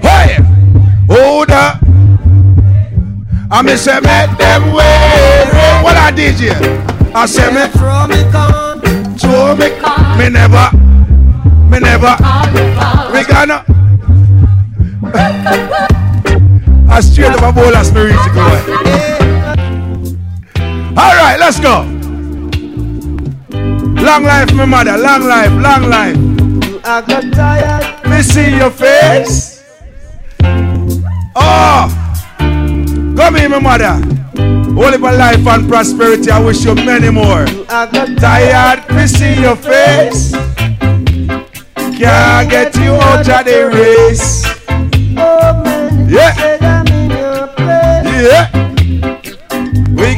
hey, hold up. I me say make them wait. What I did you? I say me Throw me con, throw me, me never, me never. We gonna. I straight up a bowl of spirit to go. All right, let's go. Long life, my mother. Long life, long life. I got tired. Me see your face. Oh, come here, my mother. Only for life and prosperity. I wish you many more. I got Tired, me see your face. Can't get you out of the race. Oh man, Yeah. I'm in your place. Yeah.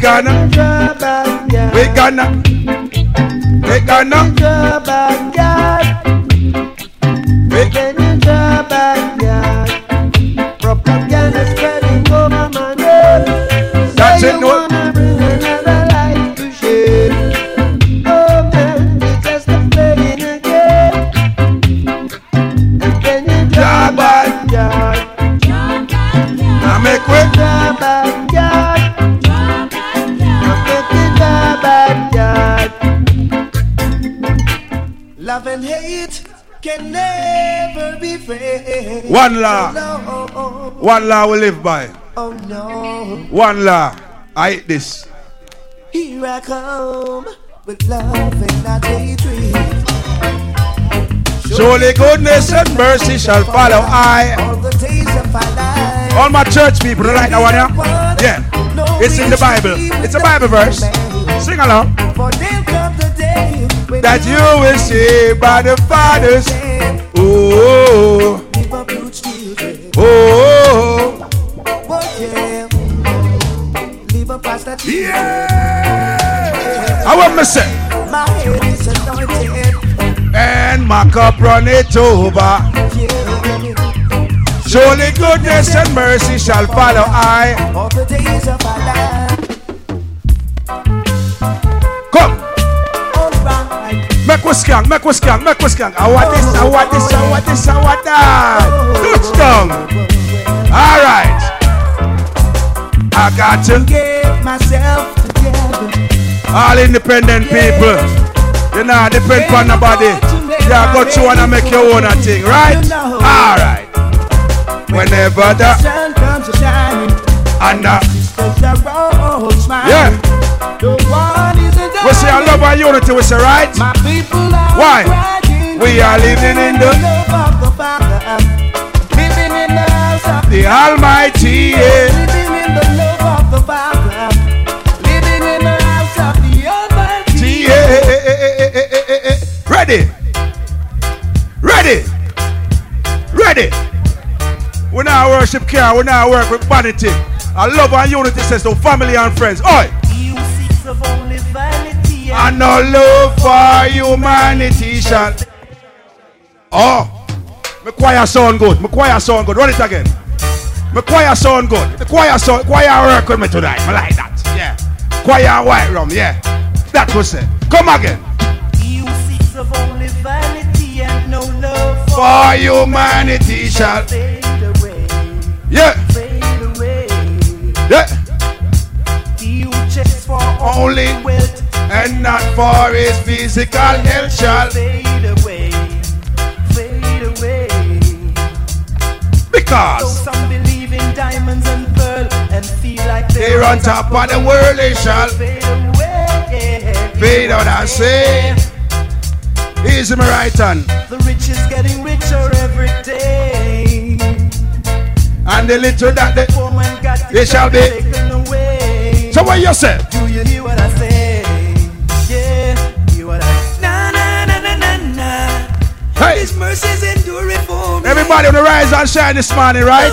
We gonna, we gonna, we gonna, we Then can never be friends. One law. Oh, no. One law we live by. Oh no. One law. I hate this. Here I come with love and not hatred. Surely goodness and mercy shall follow I. All the days of my life. All my church people, you like that one, yeah? Yeah. It's in the Bible. It's a Bible verse. Sing along. That you will see by the Father's. Oh, oh, oh. Oh yeah. I head is anointed. And my cup run it over. Surely goodness and mercy shall follow I. All the days of We skank, make we skank, make we skank. I want this, I want this, I want this, I want that. Touchdown. All right. I got to. Get myself together. All independent people. You know, depend on nobody. Yeah, go wanna make your own thing, right? All right. Whenever the Sun comes a shining. and There's a road smiling. yeah, we say I love and unity. We say right. My people are Why? We are living in the love of the Father. Living in the house of the Almighty. Living in the love of the Father. Living in the house of the Almighty. Ready. Ready. Ready. We now worship care. We now work with vanity. I love and unity says to family and friends. Oi. And no love for humanity shall. Oh. My choir sound good. My choir sound good. Run it again. My choir sound good. The choir sound choir work with me tonight. I like that. Yeah. Choir white rum, yeah. That was it. Come again. Seeks of only vanity and no love For humanity shall. fade away, Yeah, fade away. yeah. He who checks for Only wealth and not for his physical health shall. fade away, fade away. Though Because some believe in diamonds and pearl and feel like they're on top of the world, eh, they shall fade away. fade out and say. Easy, my right hand. The rich is getting richer every day. And the little that they, Poor man got they shall be. taken away. So what you say? Do you hear what I say? Hey. His mercies endure for me. Everybody on the rise and shine this morning, right?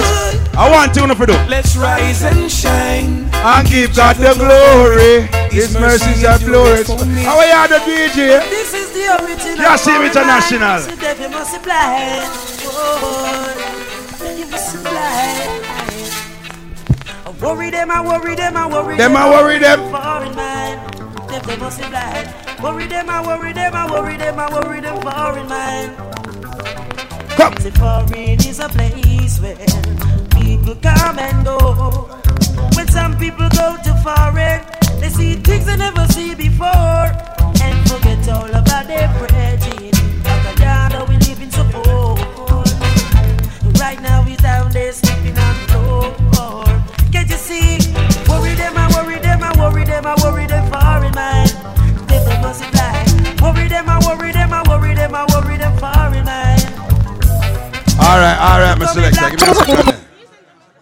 I want you to do. Let's rise and shine. And give God the glory. His mercies are glorious. How are you, the DJ? This is the original. Yeah, Cassim international. So that you must supply. You must supply. I worry them, I worry them, I worry Them, I worry them. Foreign mind, them they must supply. Worry them, I worry them, I worry them, I worry them. Foreign mind. Come. The foreign is a place where people come and go. When some people go to foreign, they see things they never see before and forget all about their a yard we live in support. Right now we down there sleeping on the floor. Can't you see? Worry them, I worry them, I worry them, I worry them All right, Mr. Selector. Give me a second.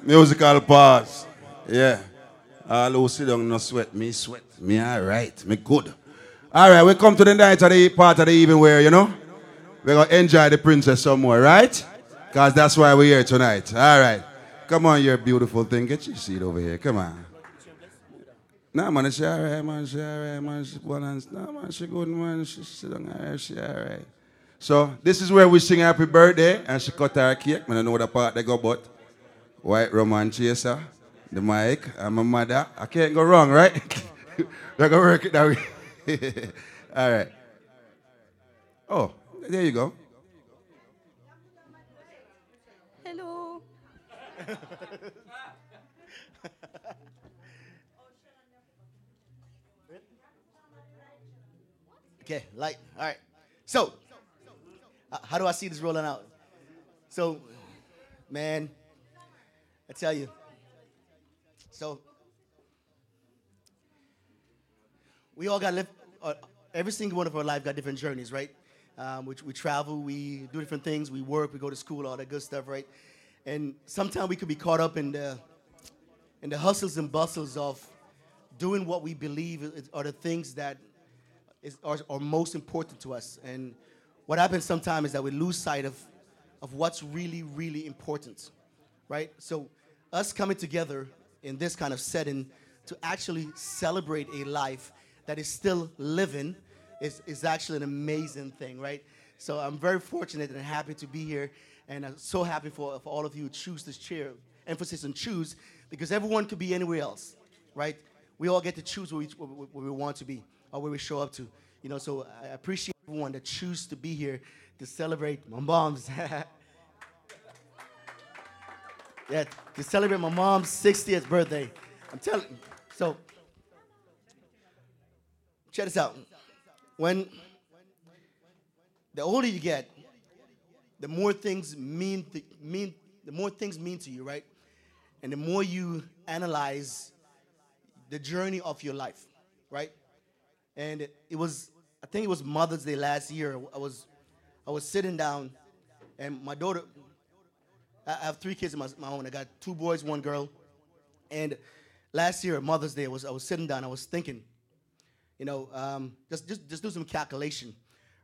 Musical pause. Yeah. All who sit down no sweat. Me sweat. Me all right. Me good. All right, we come to the night of the part of the evening where, you know, we're going to enjoy the princess some more, right? Because that's why we're here tonight. All right. Come on, you beautiful thing. Get your seat over here. Come on. Nah, man, she all right, man. She all right, man. She balance. Nah, man, she good, man. She sit down all right. She all right. So this is where we sing happy birthday and she cut her cake. I don't know what the part they go but white roman chaser, the mic, and my mother. I can't go wrong, right? We're gonna work it that way. All right. Oh, there you go. Hello. Okay, light. All right. So, how do I see this rolling out? So, man, I tell you. So, we all got. Uh, every single one of our life got different journeys, right? Um, we, we travel, we do different things, we work, we go to school, all that good stuff, right? And sometimes we could be caught up in the in the hustles and bustles of doing what we believe are the things that is, are, are most important to us. And what happens sometimes is that we lose sight of, of what's really, really important, right? So, us coming together in this kind of setting to actually celebrate a life that is still living is, is actually an amazing thing, right? So, I'm very fortunate and happy to be here, and I'm so happy for, for all of you who choose this chair. Emphasis on choose, because everyone could be anywhere else, right? We all get to choose where we, where where we want to be or where we show up to. You know, so I appreciate everyone that choose to be here to celebrate my mom's. yeah, to celebrate my mom's 60th birthday. I'm telling you. So, check this out. When the older you get, the more things mean, th- mean the more things mean to you, right? And the more you analyze the journey of your life, right? And it, it was, I think it was Mother's Day last year. I was, I was sitting down, and my daughter. I have three kids of my, my own. I got two boys, one girl. And last year, Mother's Day, I was, I was sitting down. I was thinking, you know, um, just, just, just do some calculation,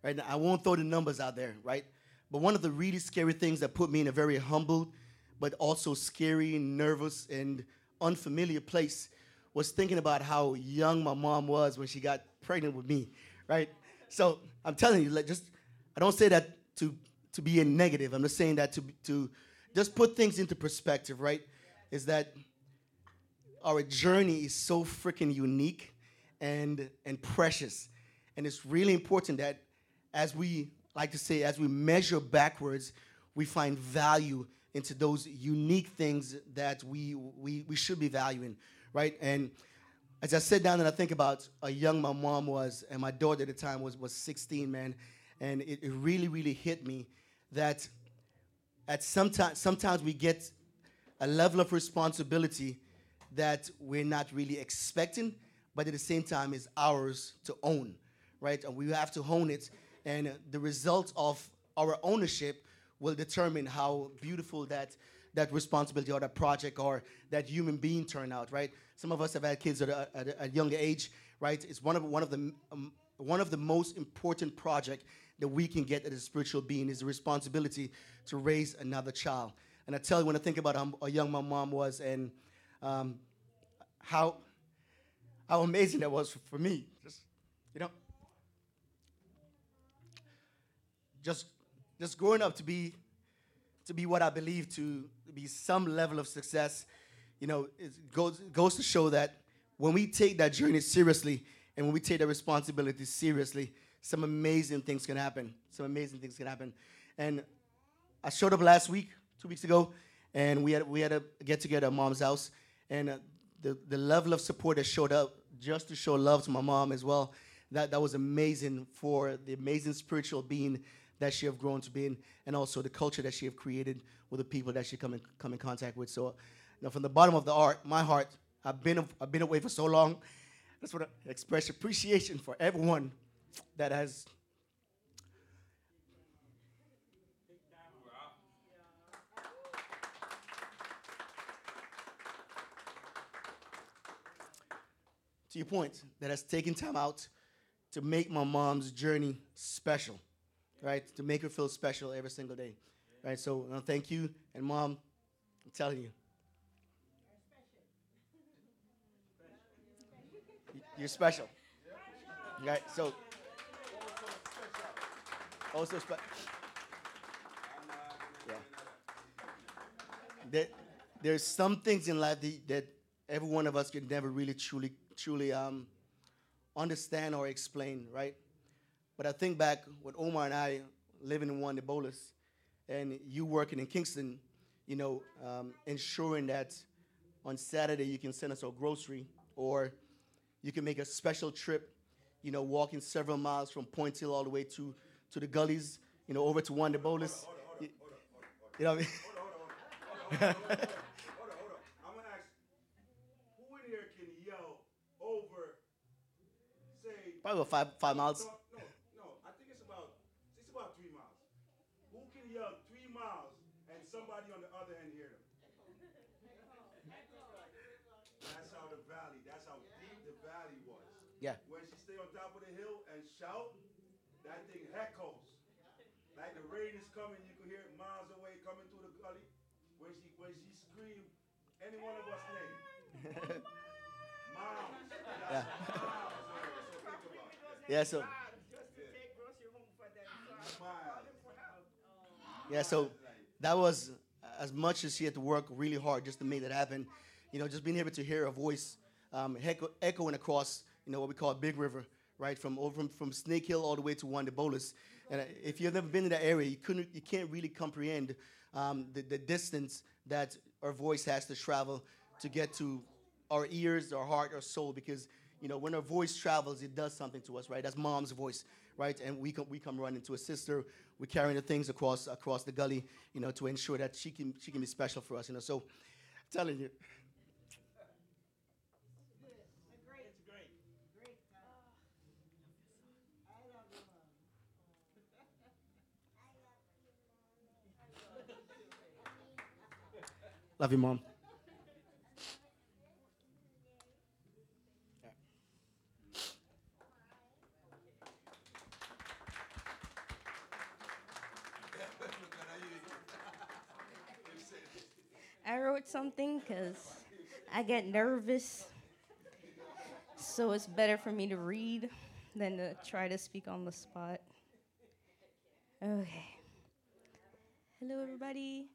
right? Now, I won't throw the numbers out there, right? But one of the really scary things that put me in a very humble, but also scary, nervous, and unfamiliar place was thinking about how young my mom was when she got pregnant with me, right? So I'm telling you, like, just I don't say that to to be a negative. I'm just saying that to to just put things into perspective, right? Is that our journey is so freaking unique and and precious. And it's really important that as we like to say, as we measure backwards, we find value into those unique things that we we, we should be valuing, right? And as I sit down and I think about how young my mom was, and my daughter at the time was was 16, man, and it, it really, really hit me that at sometimes sometimes we get a level of responsibility that we're not really expecting, but at the same time is ours to own, right? And we have to hone it, and the result of our ownership will determine how beautiful that that responsibility or that project or that human being turn out, right? Some of us have had kids at a, at a, younger age, right? It's one of one of the um, one of the most important project that we can get as a spiritual being is the responsibility to raise another child. And I tell you, when I think about how, how young my mom was and um, how how amazing that was for me, just you know, just just growing up to be to be what I believe to be some level of success, you know, it goes goes to show that when we take that journey seriously and when we take that responsibility seriously, some amazing things can happen. Some amazing things can happen. And I showed up last week, two weeks ago, and we had we had a get together at mom's house, and uh, the the level of support that showed up just to show love to my mom as well. That that was amazing for the amazing spiritual being that she have grown to be in, and also the culture that she have created with the people that she come in come in contact with. So, know, from the bottom of the heart, my heart, I've been I've been away for so long. I just want to express appreciation for everyone that has to your point, that has taken time out to make my mom's journey special, right? To make her feel special every single day, right? So uh, thank you, and mom, I'm telling you, you're special, right? So also special. Yeah. There, there's some things in life that, that every one of us can never really truly truly um, understand or explain, right? But I think back with Omar and I living in Juan de Bolas, and you working in Kingston, you know, um, ensuring that on Saturday you can send us a grocery, or you can make a special trip, you know, walking several miles from Point Hill all the way to to the gullies, you know, over to Juan de Bolas. You, know what I mean? Who in here can yell over, say, Probably about five five miles. No, no, no. I think it's about it's about three miles. Who can yell three miles and somebody on the other end hear them? That's how the valley. That's how deep the valley was. Yeah. When she stay on top of the hill and shout, that thing echoes. Like the rain is coming, you can hear it miles away coming through the gully. When she when she scream, any one of us name. Miles. Yeah. That's miles. So think about it. Yeah, so yeah, so that was as much as she had to work really hard just to make that happen. You know, just being able to hear her voice um, echo, echoing across, you know, what we call Big River, right, from over from, from Snake Hill all the way to Juan de Bolas. And uh, if you've never been to that area, you couldn't, you can't really comprehend um, the, the distance that our voice has to travel to get to our ears, our heart, our soul, because you know when our voice travels, it does something to us, right? That's mom's voice, right? And we come, we come running to a sister. We're carrying the things across across the gully, you know, to ensure that she can she can be special for us, you know. So, telling you. Love you, mom. I wrote something because I get nervous. So it's better for me to read than to try to speak on the spot. Okay. Hello, everybody.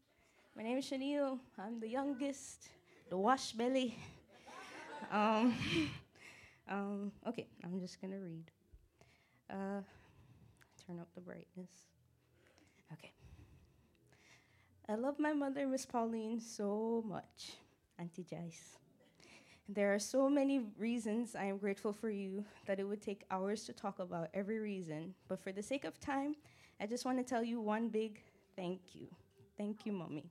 My name is Chanel. I'm the youngest, the wash belly. Um, Um, okay, I'm just gonna read. Uh, turn up the brightness. Okay. I love my mother, Miss Pauline, so much, Auntie Joyce. There are so many reasons I am grateful for you that it would take hours to talk about every reason. But for the sake of time, I just want to tell you one big thank you. Thank you, Mommy.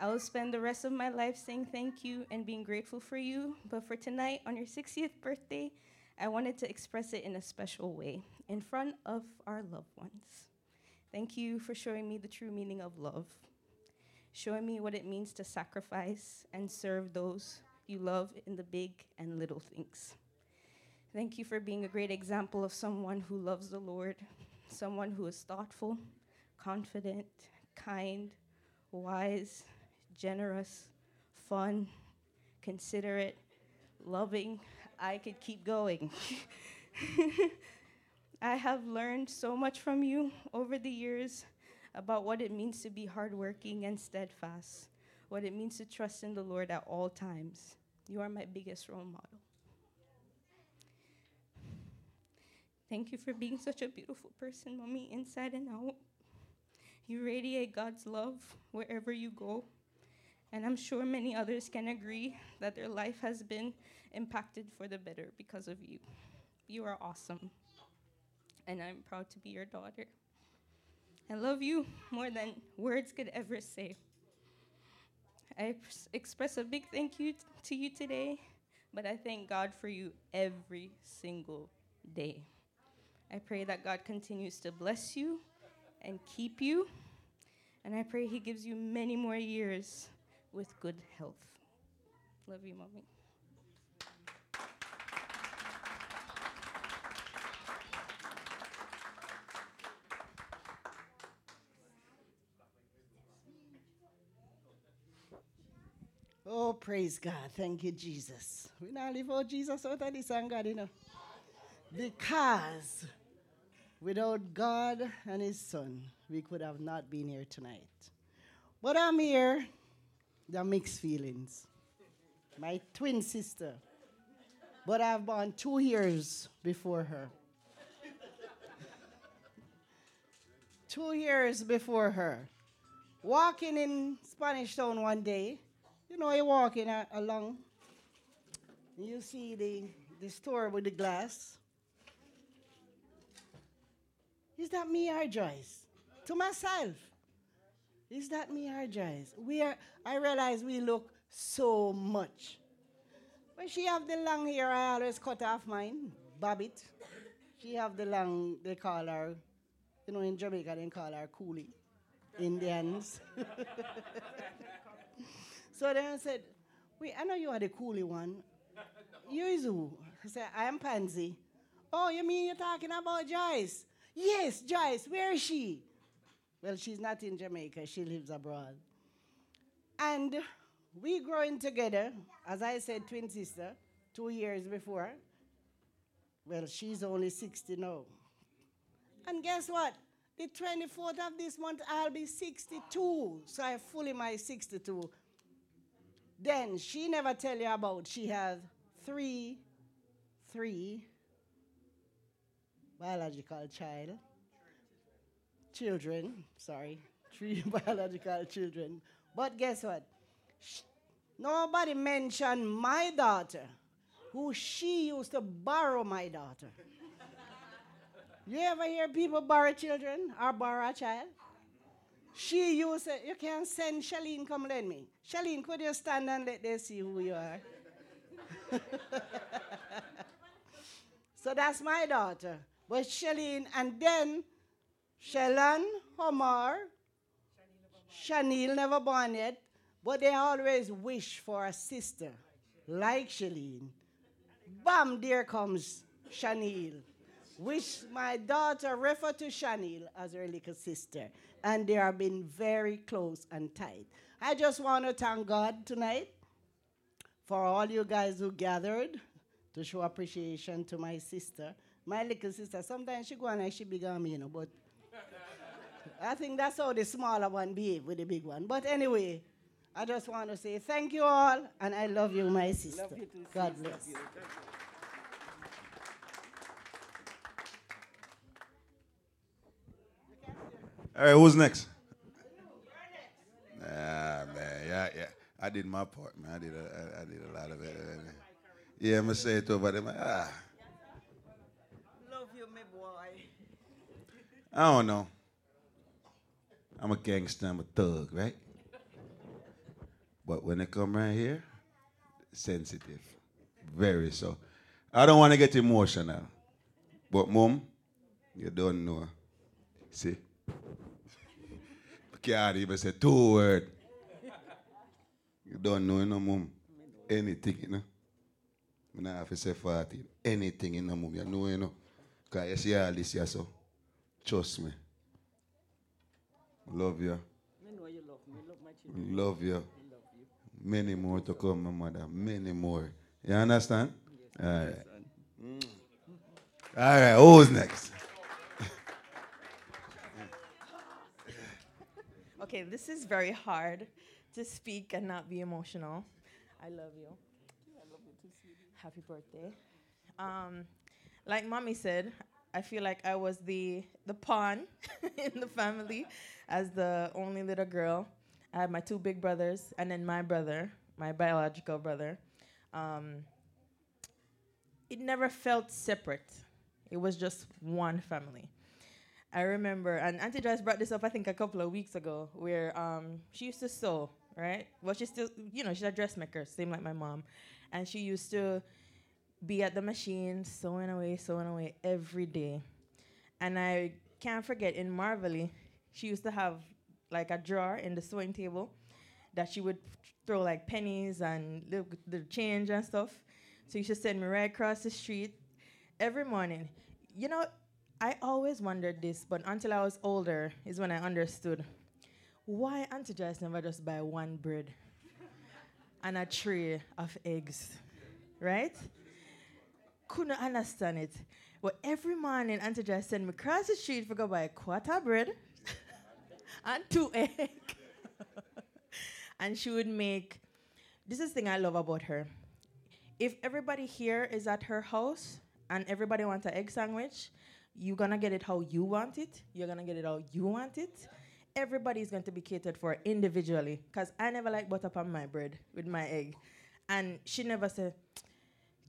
I will spend the rest of my life saying thank you and being grateful for you. But for tonight, on your 60th birthday, I wanted to express it in a special way in front of our loved ones. Thank you for showing me the true meaning of love, showing me what it means to sacrifice and serve those you love in the big and little things. Thank you for being a great example of someone who loves the Lord, someone who is thoughtful, confident, kind, wise, generous, fun, considerate, loving. I could keep going. I have learned so much from you over the years about what it means to be hardworking and steadfast, what it means to trust in the Lord at all times. You are my biggest role model. Thank you for being such a beautiful person, Mommy, inside and out. You radiate God's love wherever you go. And I'm sure many others can agree that their life has been impacted for the better because of you. You are awesome. And I'm proud to be your daughter. I love you more than words could ever say. I express a big thank you to you today, but I thank God for you every single day. I pray that God continues to bless you and keep you, and I pray He gives you many more years with good health. Love you, mommy. Oh, praise God. Thank you, Jesus. We now live for Jesus out of this God, you know. Because without God and His Son, we could have not been here tonight. But I'm here, there are mixed feelings. My twin sister, but I've born two years before her. two years before her. Walking in Spanish Town one day, you know, you're walking a- along, you see the, the store with the glass. Is that me or Joyce? To myself. Is that me or Joyce? We are, I realize we look so much. When she have the long hair, I always cut off mine, bob it. She have the long, they call her, you know, in Jamaica they call her coolie. Indians. so then I said, wait, I know you are the coolie one. You is who? I said, I am Pansy. Oh, you mean you're talking about Joyce? Yes, Joyce, where is she? Well, she's not in Jamaica, she lives abroad. And we growing together, as I said, twin sister, two years before. Well, she's only 60 now. And guess what? The 24th of this month, I'll be 62. So I fully my 62. Then she never tell you about she has three, three biological child, children, sorry, three biological children. But guess what? Nobody mentioned my daughter, who she used to borrow my daughter. You ever hear people borrow children or borrow a child? She used to, you can send Shalene come lend me. Shalene, could you stand and let them see who you are? so that's my daughter. But Shalene, and then Shalon, Omar, Shanil never born yet, but they always wish for a sister like Shalene. Bam, there comes Shanil. Which my daughter refer to Shanil as her little sister. And they have been very close and tight. I just want to thank God tonight for all you guys who gathered to show appreciation to my sister. My little sister, sometimes she go and she big on me, you know, but I think that's how the smaller one behave with the big one. But anyway, I just want to say thank you all, and I love you, my sister. Love you too, God bless. Love you. All right, who's next? Ah, man, yeah, yeah. I did my part, man. I did a, I, I did a lot of it. Yeah, I'm gonna say it to but ah, Love you, my boy. I don't know. I'm a gangster, I'm a thug, right? But when they come right here, sensitive, very so. I don't want to get emotional, but mom, you don't know. See, Can't even say two words. You don't know, you know, mom. Anything, you know. I don't have to say 40. Anything, you know, mom. You know, you know. Because you see all this, yeah, so. Trust me. Love you. I know you love me. Love my children. Love you. I love you. Many more to come, my mother. Many more. You understand? All right. Mm. All right, who's next? Okay, this is very hard to speak and not be emotional. I love you. I love you too, sweetie. Happy birthday. Um, like mommy said, I feel like I was the the pawn in the family as the only little girl. I had my two big brothers and then my brother, my biological brother. Um, it never felt separate. It was just one family. I remember, and Auntie Joyce brought this up, I think, a couple of weeks ago, where um, she used to sew, right? Well, she's still, you know, she's a dressmaker, same like my mom. And she used to be at the machine, sewing away, sewing away every day. And I can't forget, in Marvelly, she used to have like a drawer in the sewing table that she would throw like pennies and the, the change and stuff. So you should send me right across the street every morning. You know, I always wondered this, but until I was older is when I understood why Auntie Joyce never just buy one bread and a tray of eggs, right? Couldn't understand it. But every morning, Auntie Joyce send me across the street for go buy a quarter bread and two eggs. and she would make, this is the thing I love about her. If everybody here is at her house and everybody wants an egg sandwich, you're gonna get it how you want it. You're gonna get it how you want it. Everybody's going to be catered for individually. Cause I never like butter on my bread with my egg, and she never said,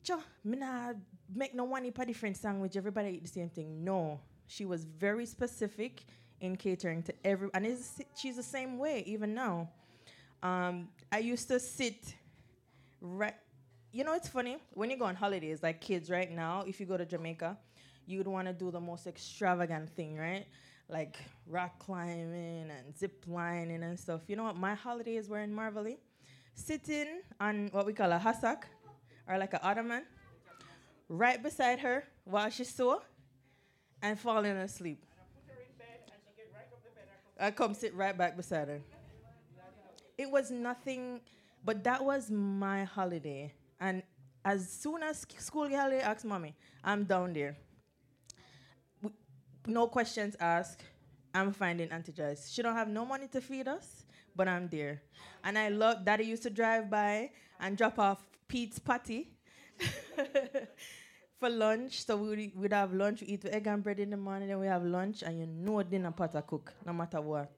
"Joe, me nah make no one a different sandwich. Everybody eat the same thing." No, she was very specific in catering to every, and she's the same way even now. Um, I used to sit right. You know, it's funny when you go on holidays, like kids right now. If you go to Jamaica, you'd want to do the most extravagant thing, right? Like rock climbing and zip lining and stuff. You know what? My holidays were in Marvelly, sitting on what we call a hassock or like an ottoman, right beside her while she sew and falling asleep. I come sit right back beside her. It was nothing, but that was my holiday. And as soon as school holiday asked mommy, I'm down there no questions asked. I'm finding Auntie Joyce. She don't have no money to feed us, but I'm there. And I love Daddy used to drive by and drop off Pete's patty for lunch. So we would have lunch, we eat egg and bread in the morning, then we have lunch, and you know dinner pot cook, no matter what.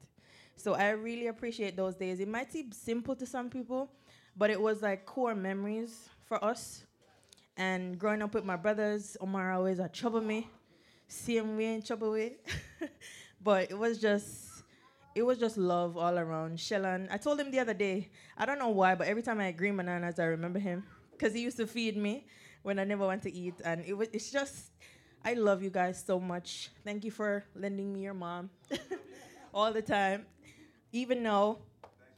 So I really appreciate those days. It might seem simple to some people, but it was like core memories for us. And growing up with my brothers, Omar always had trouble me same way in trouble with. but it was just it was just love all around. Shellan, I told him the other day, I don't know why, but every time I agree bananas, I remember him. Because he used to feed me when I never went to eat. And it was it's just I love you guys so much. Thank you for lending me your mom all the time. Even though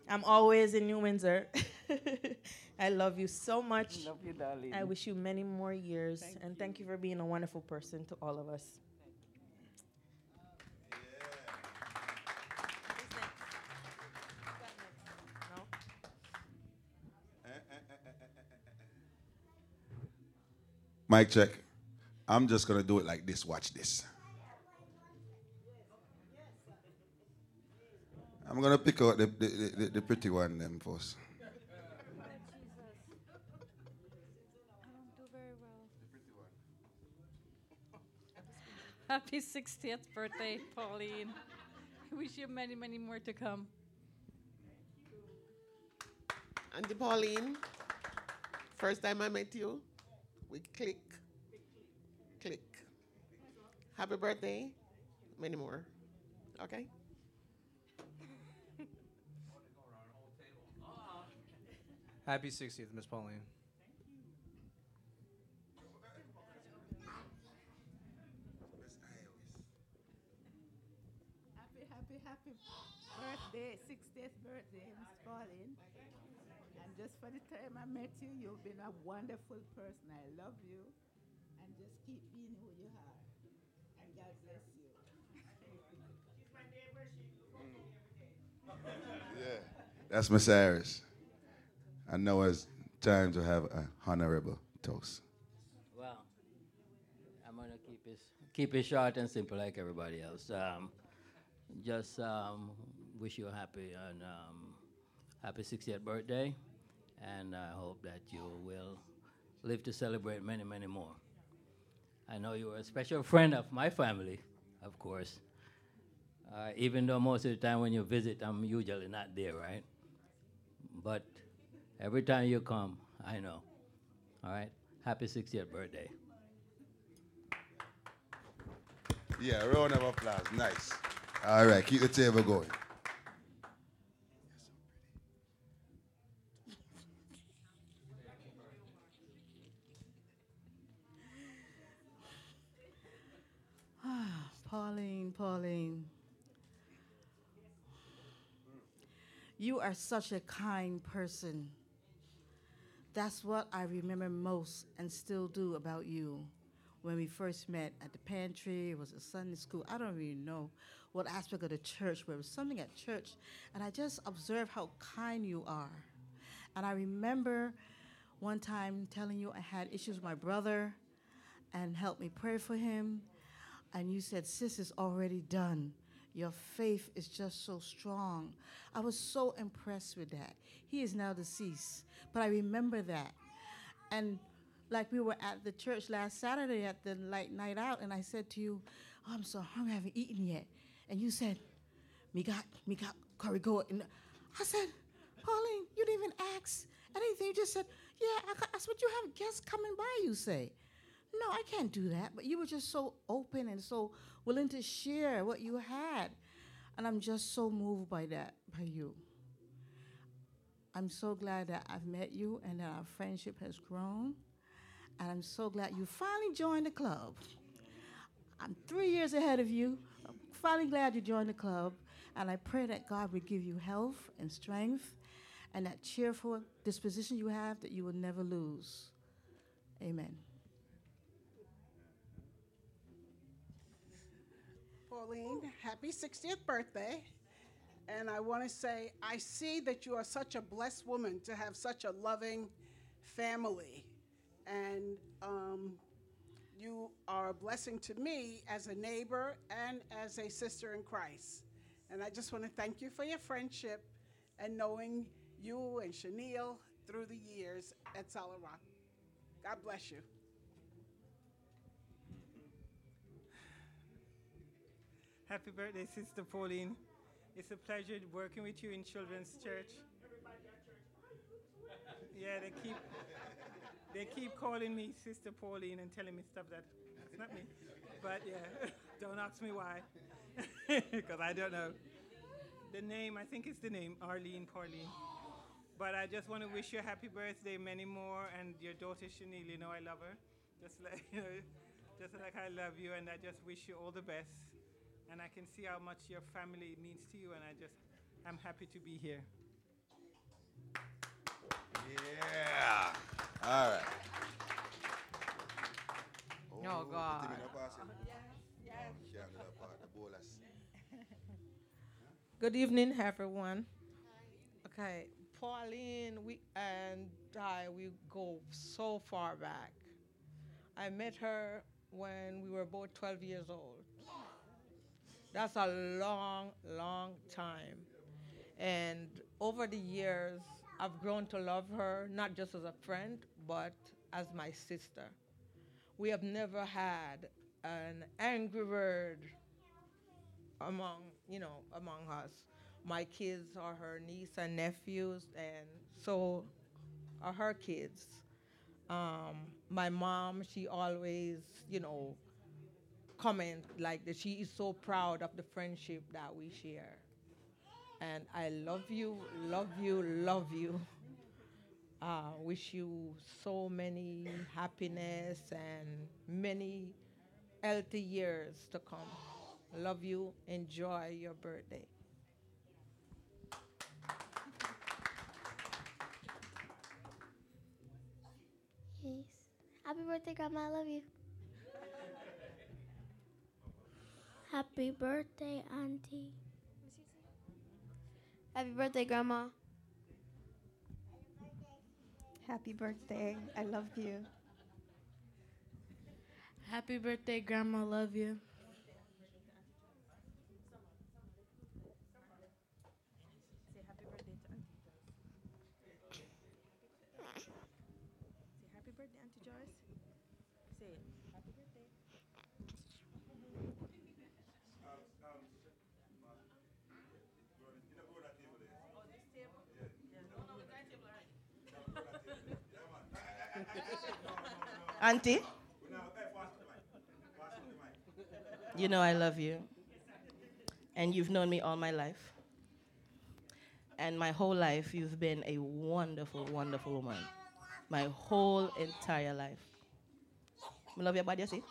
I'm always in New Windsor. I love you so much. Love you, darling. I wish you many more years. and thank you for being a wonderful person to all of us. Mic check. I'm just gonna do it like this. Watch this. I'm gonna pick out the, the, the, the pretty one then first. Happy 60th birthday, Pauline. I wish you many, many more to come. Auntie Pauline, first time I met you, we click, click. Happy birthday, many more. Okay? Happy 60th, Miss Pauline. Happy, happy, happy birthday, 60th birthday, Miss Pauline. And just for the time I met you, you've been a wonderful person. I love you. And just keep being who you are. And God bless you. Yeah. That's Miss Harris. I know it's time to have a honorable toast. Well, I'm gonna keep it keep it short and simple like everybody else. Um, just um, wish you a happy and um, happy 60th birthday, and I hope that you will live to celebrate many, many more. I know you are a special friend of my family, of course. Uh, even though most of the time when you visit, I'm usually not there, right? But every time you come, I know. All right? Happy 60th birthday. Yeah, round of applause. Nice. All right, keep the table going. Ah, Pauline, Pauline. You are such a kind person. That's what I remember most and still do about you. When we first met at the pantry, it was a Sunday school. I don't really know what aspect of the church, but it was something at church. And I just observed how kind you are. And I remember one time telling you I had issues with my brother and helped me pray for him. And you said, Sis, it's already done. Your faith is just so strong. I was so impressed with that. He is now deceased, but I remember that. And like we were at the church last Saturday at the light night out, and I said to you, oh, I'm so hungry, I haven't eaten yet. And you said, Me got, me got goat. And I said, Pauline, you didn't even ask anything. You just said, Yeah, I, that's what you have guests coming by, you say. No, I can't do that. But you were just so open and so willing to share what you had. And I'm just so moved by that, by you. I'm so glad that I've met you and that our friendship has grown. And I'm so glad you finally joined the club. I'm three years ahead of you. I'm finally glad you joined the club. And I pray that God will give you health and strength and that cheerful disposition you have that you will never lose. Amen. Happy 60th birthday. And I want to say, I see that you are such a blessed woman to have such a loving family. And um, you are a blessing to me as a neighbor and as a sister in Christ. And I just want to thank you for your friendship and knowing you and Chanel through the years at Solid Rock. God bless you. Happy birthday, Sister Pauline. It's a pleasure working with you in Children's Church. Yeah, they keep they keep calling me Sister Pauline and telling me stuff that it's not me. But yeah, don't ask me why, because I don't know. The name, I think it's the name, Arlene Pauline. But I just want to wish you a happy birthday, many more, and your daughter Chanel. You know I love her, just like you know, just like I love you, and I just wish you all the best. And I can see how much your family means to you, and I just, I'm happy to be here. Yeah. All right. Oh, God. Yes, yes. Good evening, everyone. Okay, Pauline, we and I, we go so far back. I met her when we were both 12 years old. That's a long, long time. And over the years, I've grown to love her, not just as a friend, but as my sister. We have never had an angry word among you know, among us. My kids are her niece and nephews, and so are her kids. Um, my mom, she always, you know, comment like that. She is so proud of the friendship that we share. And I love you, love you, love you. Uh, wish you so many happiness and many healthy years to come. Love you. Enjoy your birthday. Yes. Happy birthday, Grandma. I love you. Happy birthday, Auntie. Happy birthday, Grandma. Happy birthday. I love you. Happy birthday, Grandma. Love you. Say happy birthday, Auntie Joyce. Say it. Happy birthday. Auntie, you know I love you. And you've known me all my life. And my whole life, you've been a wonderful, wonderful woman. My whole entire life. I love your body, you see?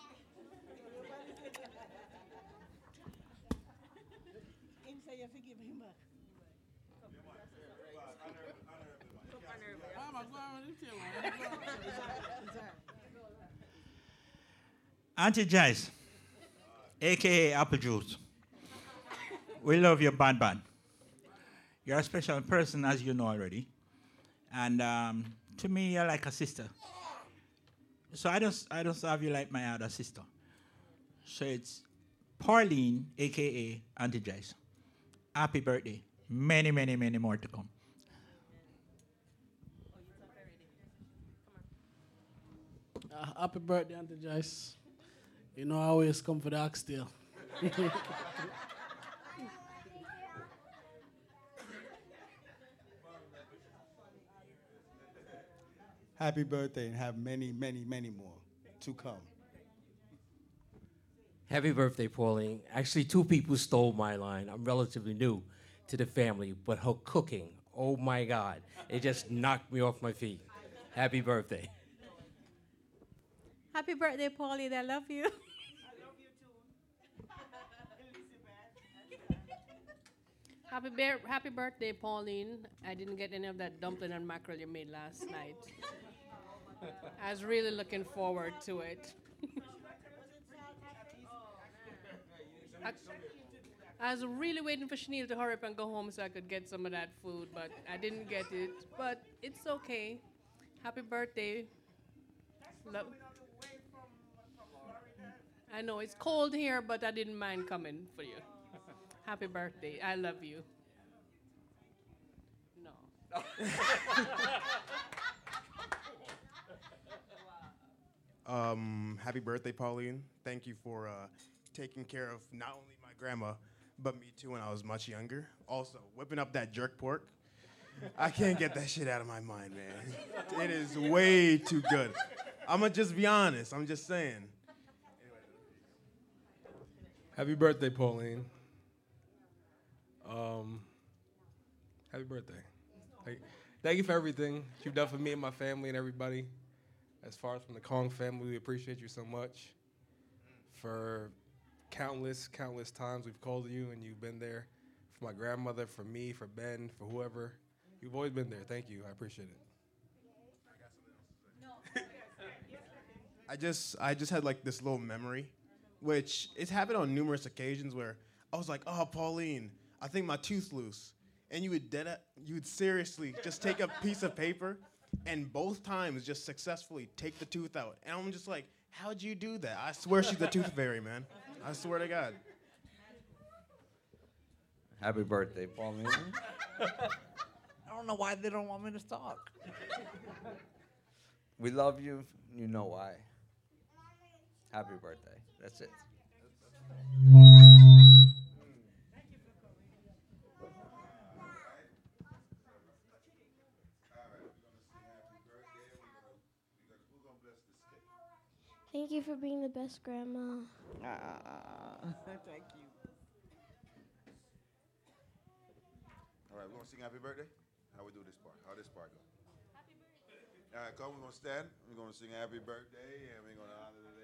Auntie Jazz, aka Apple Juice. We love you, bad bad. You're a special person, as you know already. And um, to me, you're like a sister. So I don't, I don't have you like my other sister. So it's Pauline, aka Auntie Jazz. Happy birthday. Many, many, many more to come. Uh, happy birthday, Auntie Joyce. You know, I always come for the oxtail. Happy birthday and have many, many, many more to come. Happy birthday, Pauline. Actually, two people stole my line. I'm relatively new to the family, but her cooking, oh my God, it just knocked me off my feet. Happy birthday. Happy birthday, Pauline. I love you. I love you too. happy, bear, happy birthday, Pauline. I didn't get any of that dumpling and mackerel you made last night. I was really looking forward to it. I, was really waiting for Chanel to hurry up and go home so I could get some of that food, but I didn't get it. But it's okay. Happy birthday. Lo- I know it's cold here, but I didn't mind coming for you. Happy birthday. I love you. No. Um, happy birthday, Pauline. Thank you for uh, taking care of not only my grandma, but me too when I was much younger. Also, whipping up that jerk pork. I can't get that shit out of my mind, man. It is way too good. I'm gonna just be honest. I'm just saying. Happy birthday, Pauline. Um, happy birthday. Thank, thank you for everything you've done for me and my family and everybody. As far as from the Kong family, we appreciate you so much. For countless, countless times we've called you and you've been there. For my grandmother, for me, for Ben, for whoever. You've always been there. Thank you. I appreciate it. I just I just had like this little memory, which it's happened on numerous occasions where I was like, "Oh, Pauline, I think my tooth loose," and you would dead you would seriously just take a piece of paper, and both times just successfully take the tooth out, and I'm just like, "How'd you do that?" I swear she's the tooth fairy, man. I swear to God. Happy birthday, Pauline. I don't know why they don't want me to talk. we love you. You know why. Happy birthday. That's it. Thank you for being the best grandma. Ah, thank you. All right, we're gonna sing happy birthday. How we do this part? How this part go? Happy birthday. All right, come, we're gonna stand. We're gonna sing happy birthday, and we're gonna honor the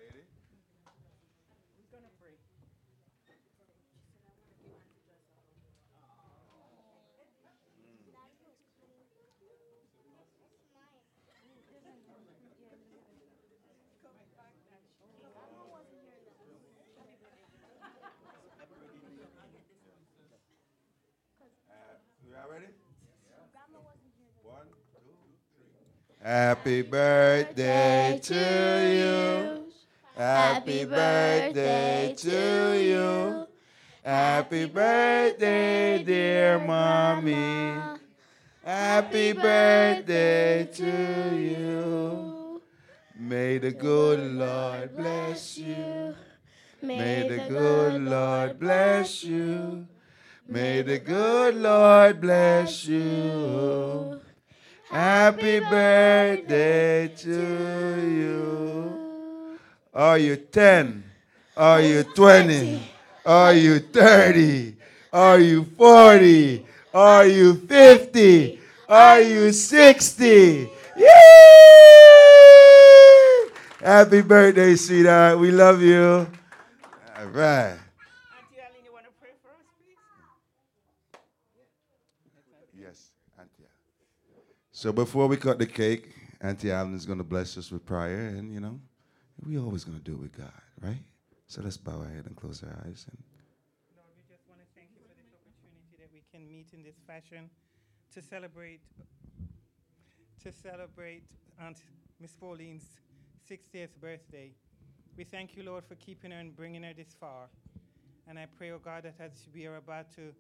Happy birthday to you. Happy birthday to you. Happy birthday, dear mommy. Happy birthday to you. May the good Lord bless you. May the good Lord bless you. May the good Lord bless you. Happy birthday to you. Are you 10? Are you 20? Are you 30? Are you 40? Are you 50? Are you 60? Yay! Happy birthday, sweetheart. We love you. All right. Yes, Auntie. So before we cut the cake, Auntie Allen is going to bless us with prayer, and you know, we always going to do it with God, right? So let's bow our head and close our eyes. And Lord, we just want to thank you for this opportunity that we can meet in this fashion to celebrate to celebrate Aunt Miss Pauline's 60th birthday. We thank you, Lord, for keeping her and bringing her this far. And I pray, oh God, that as we are about to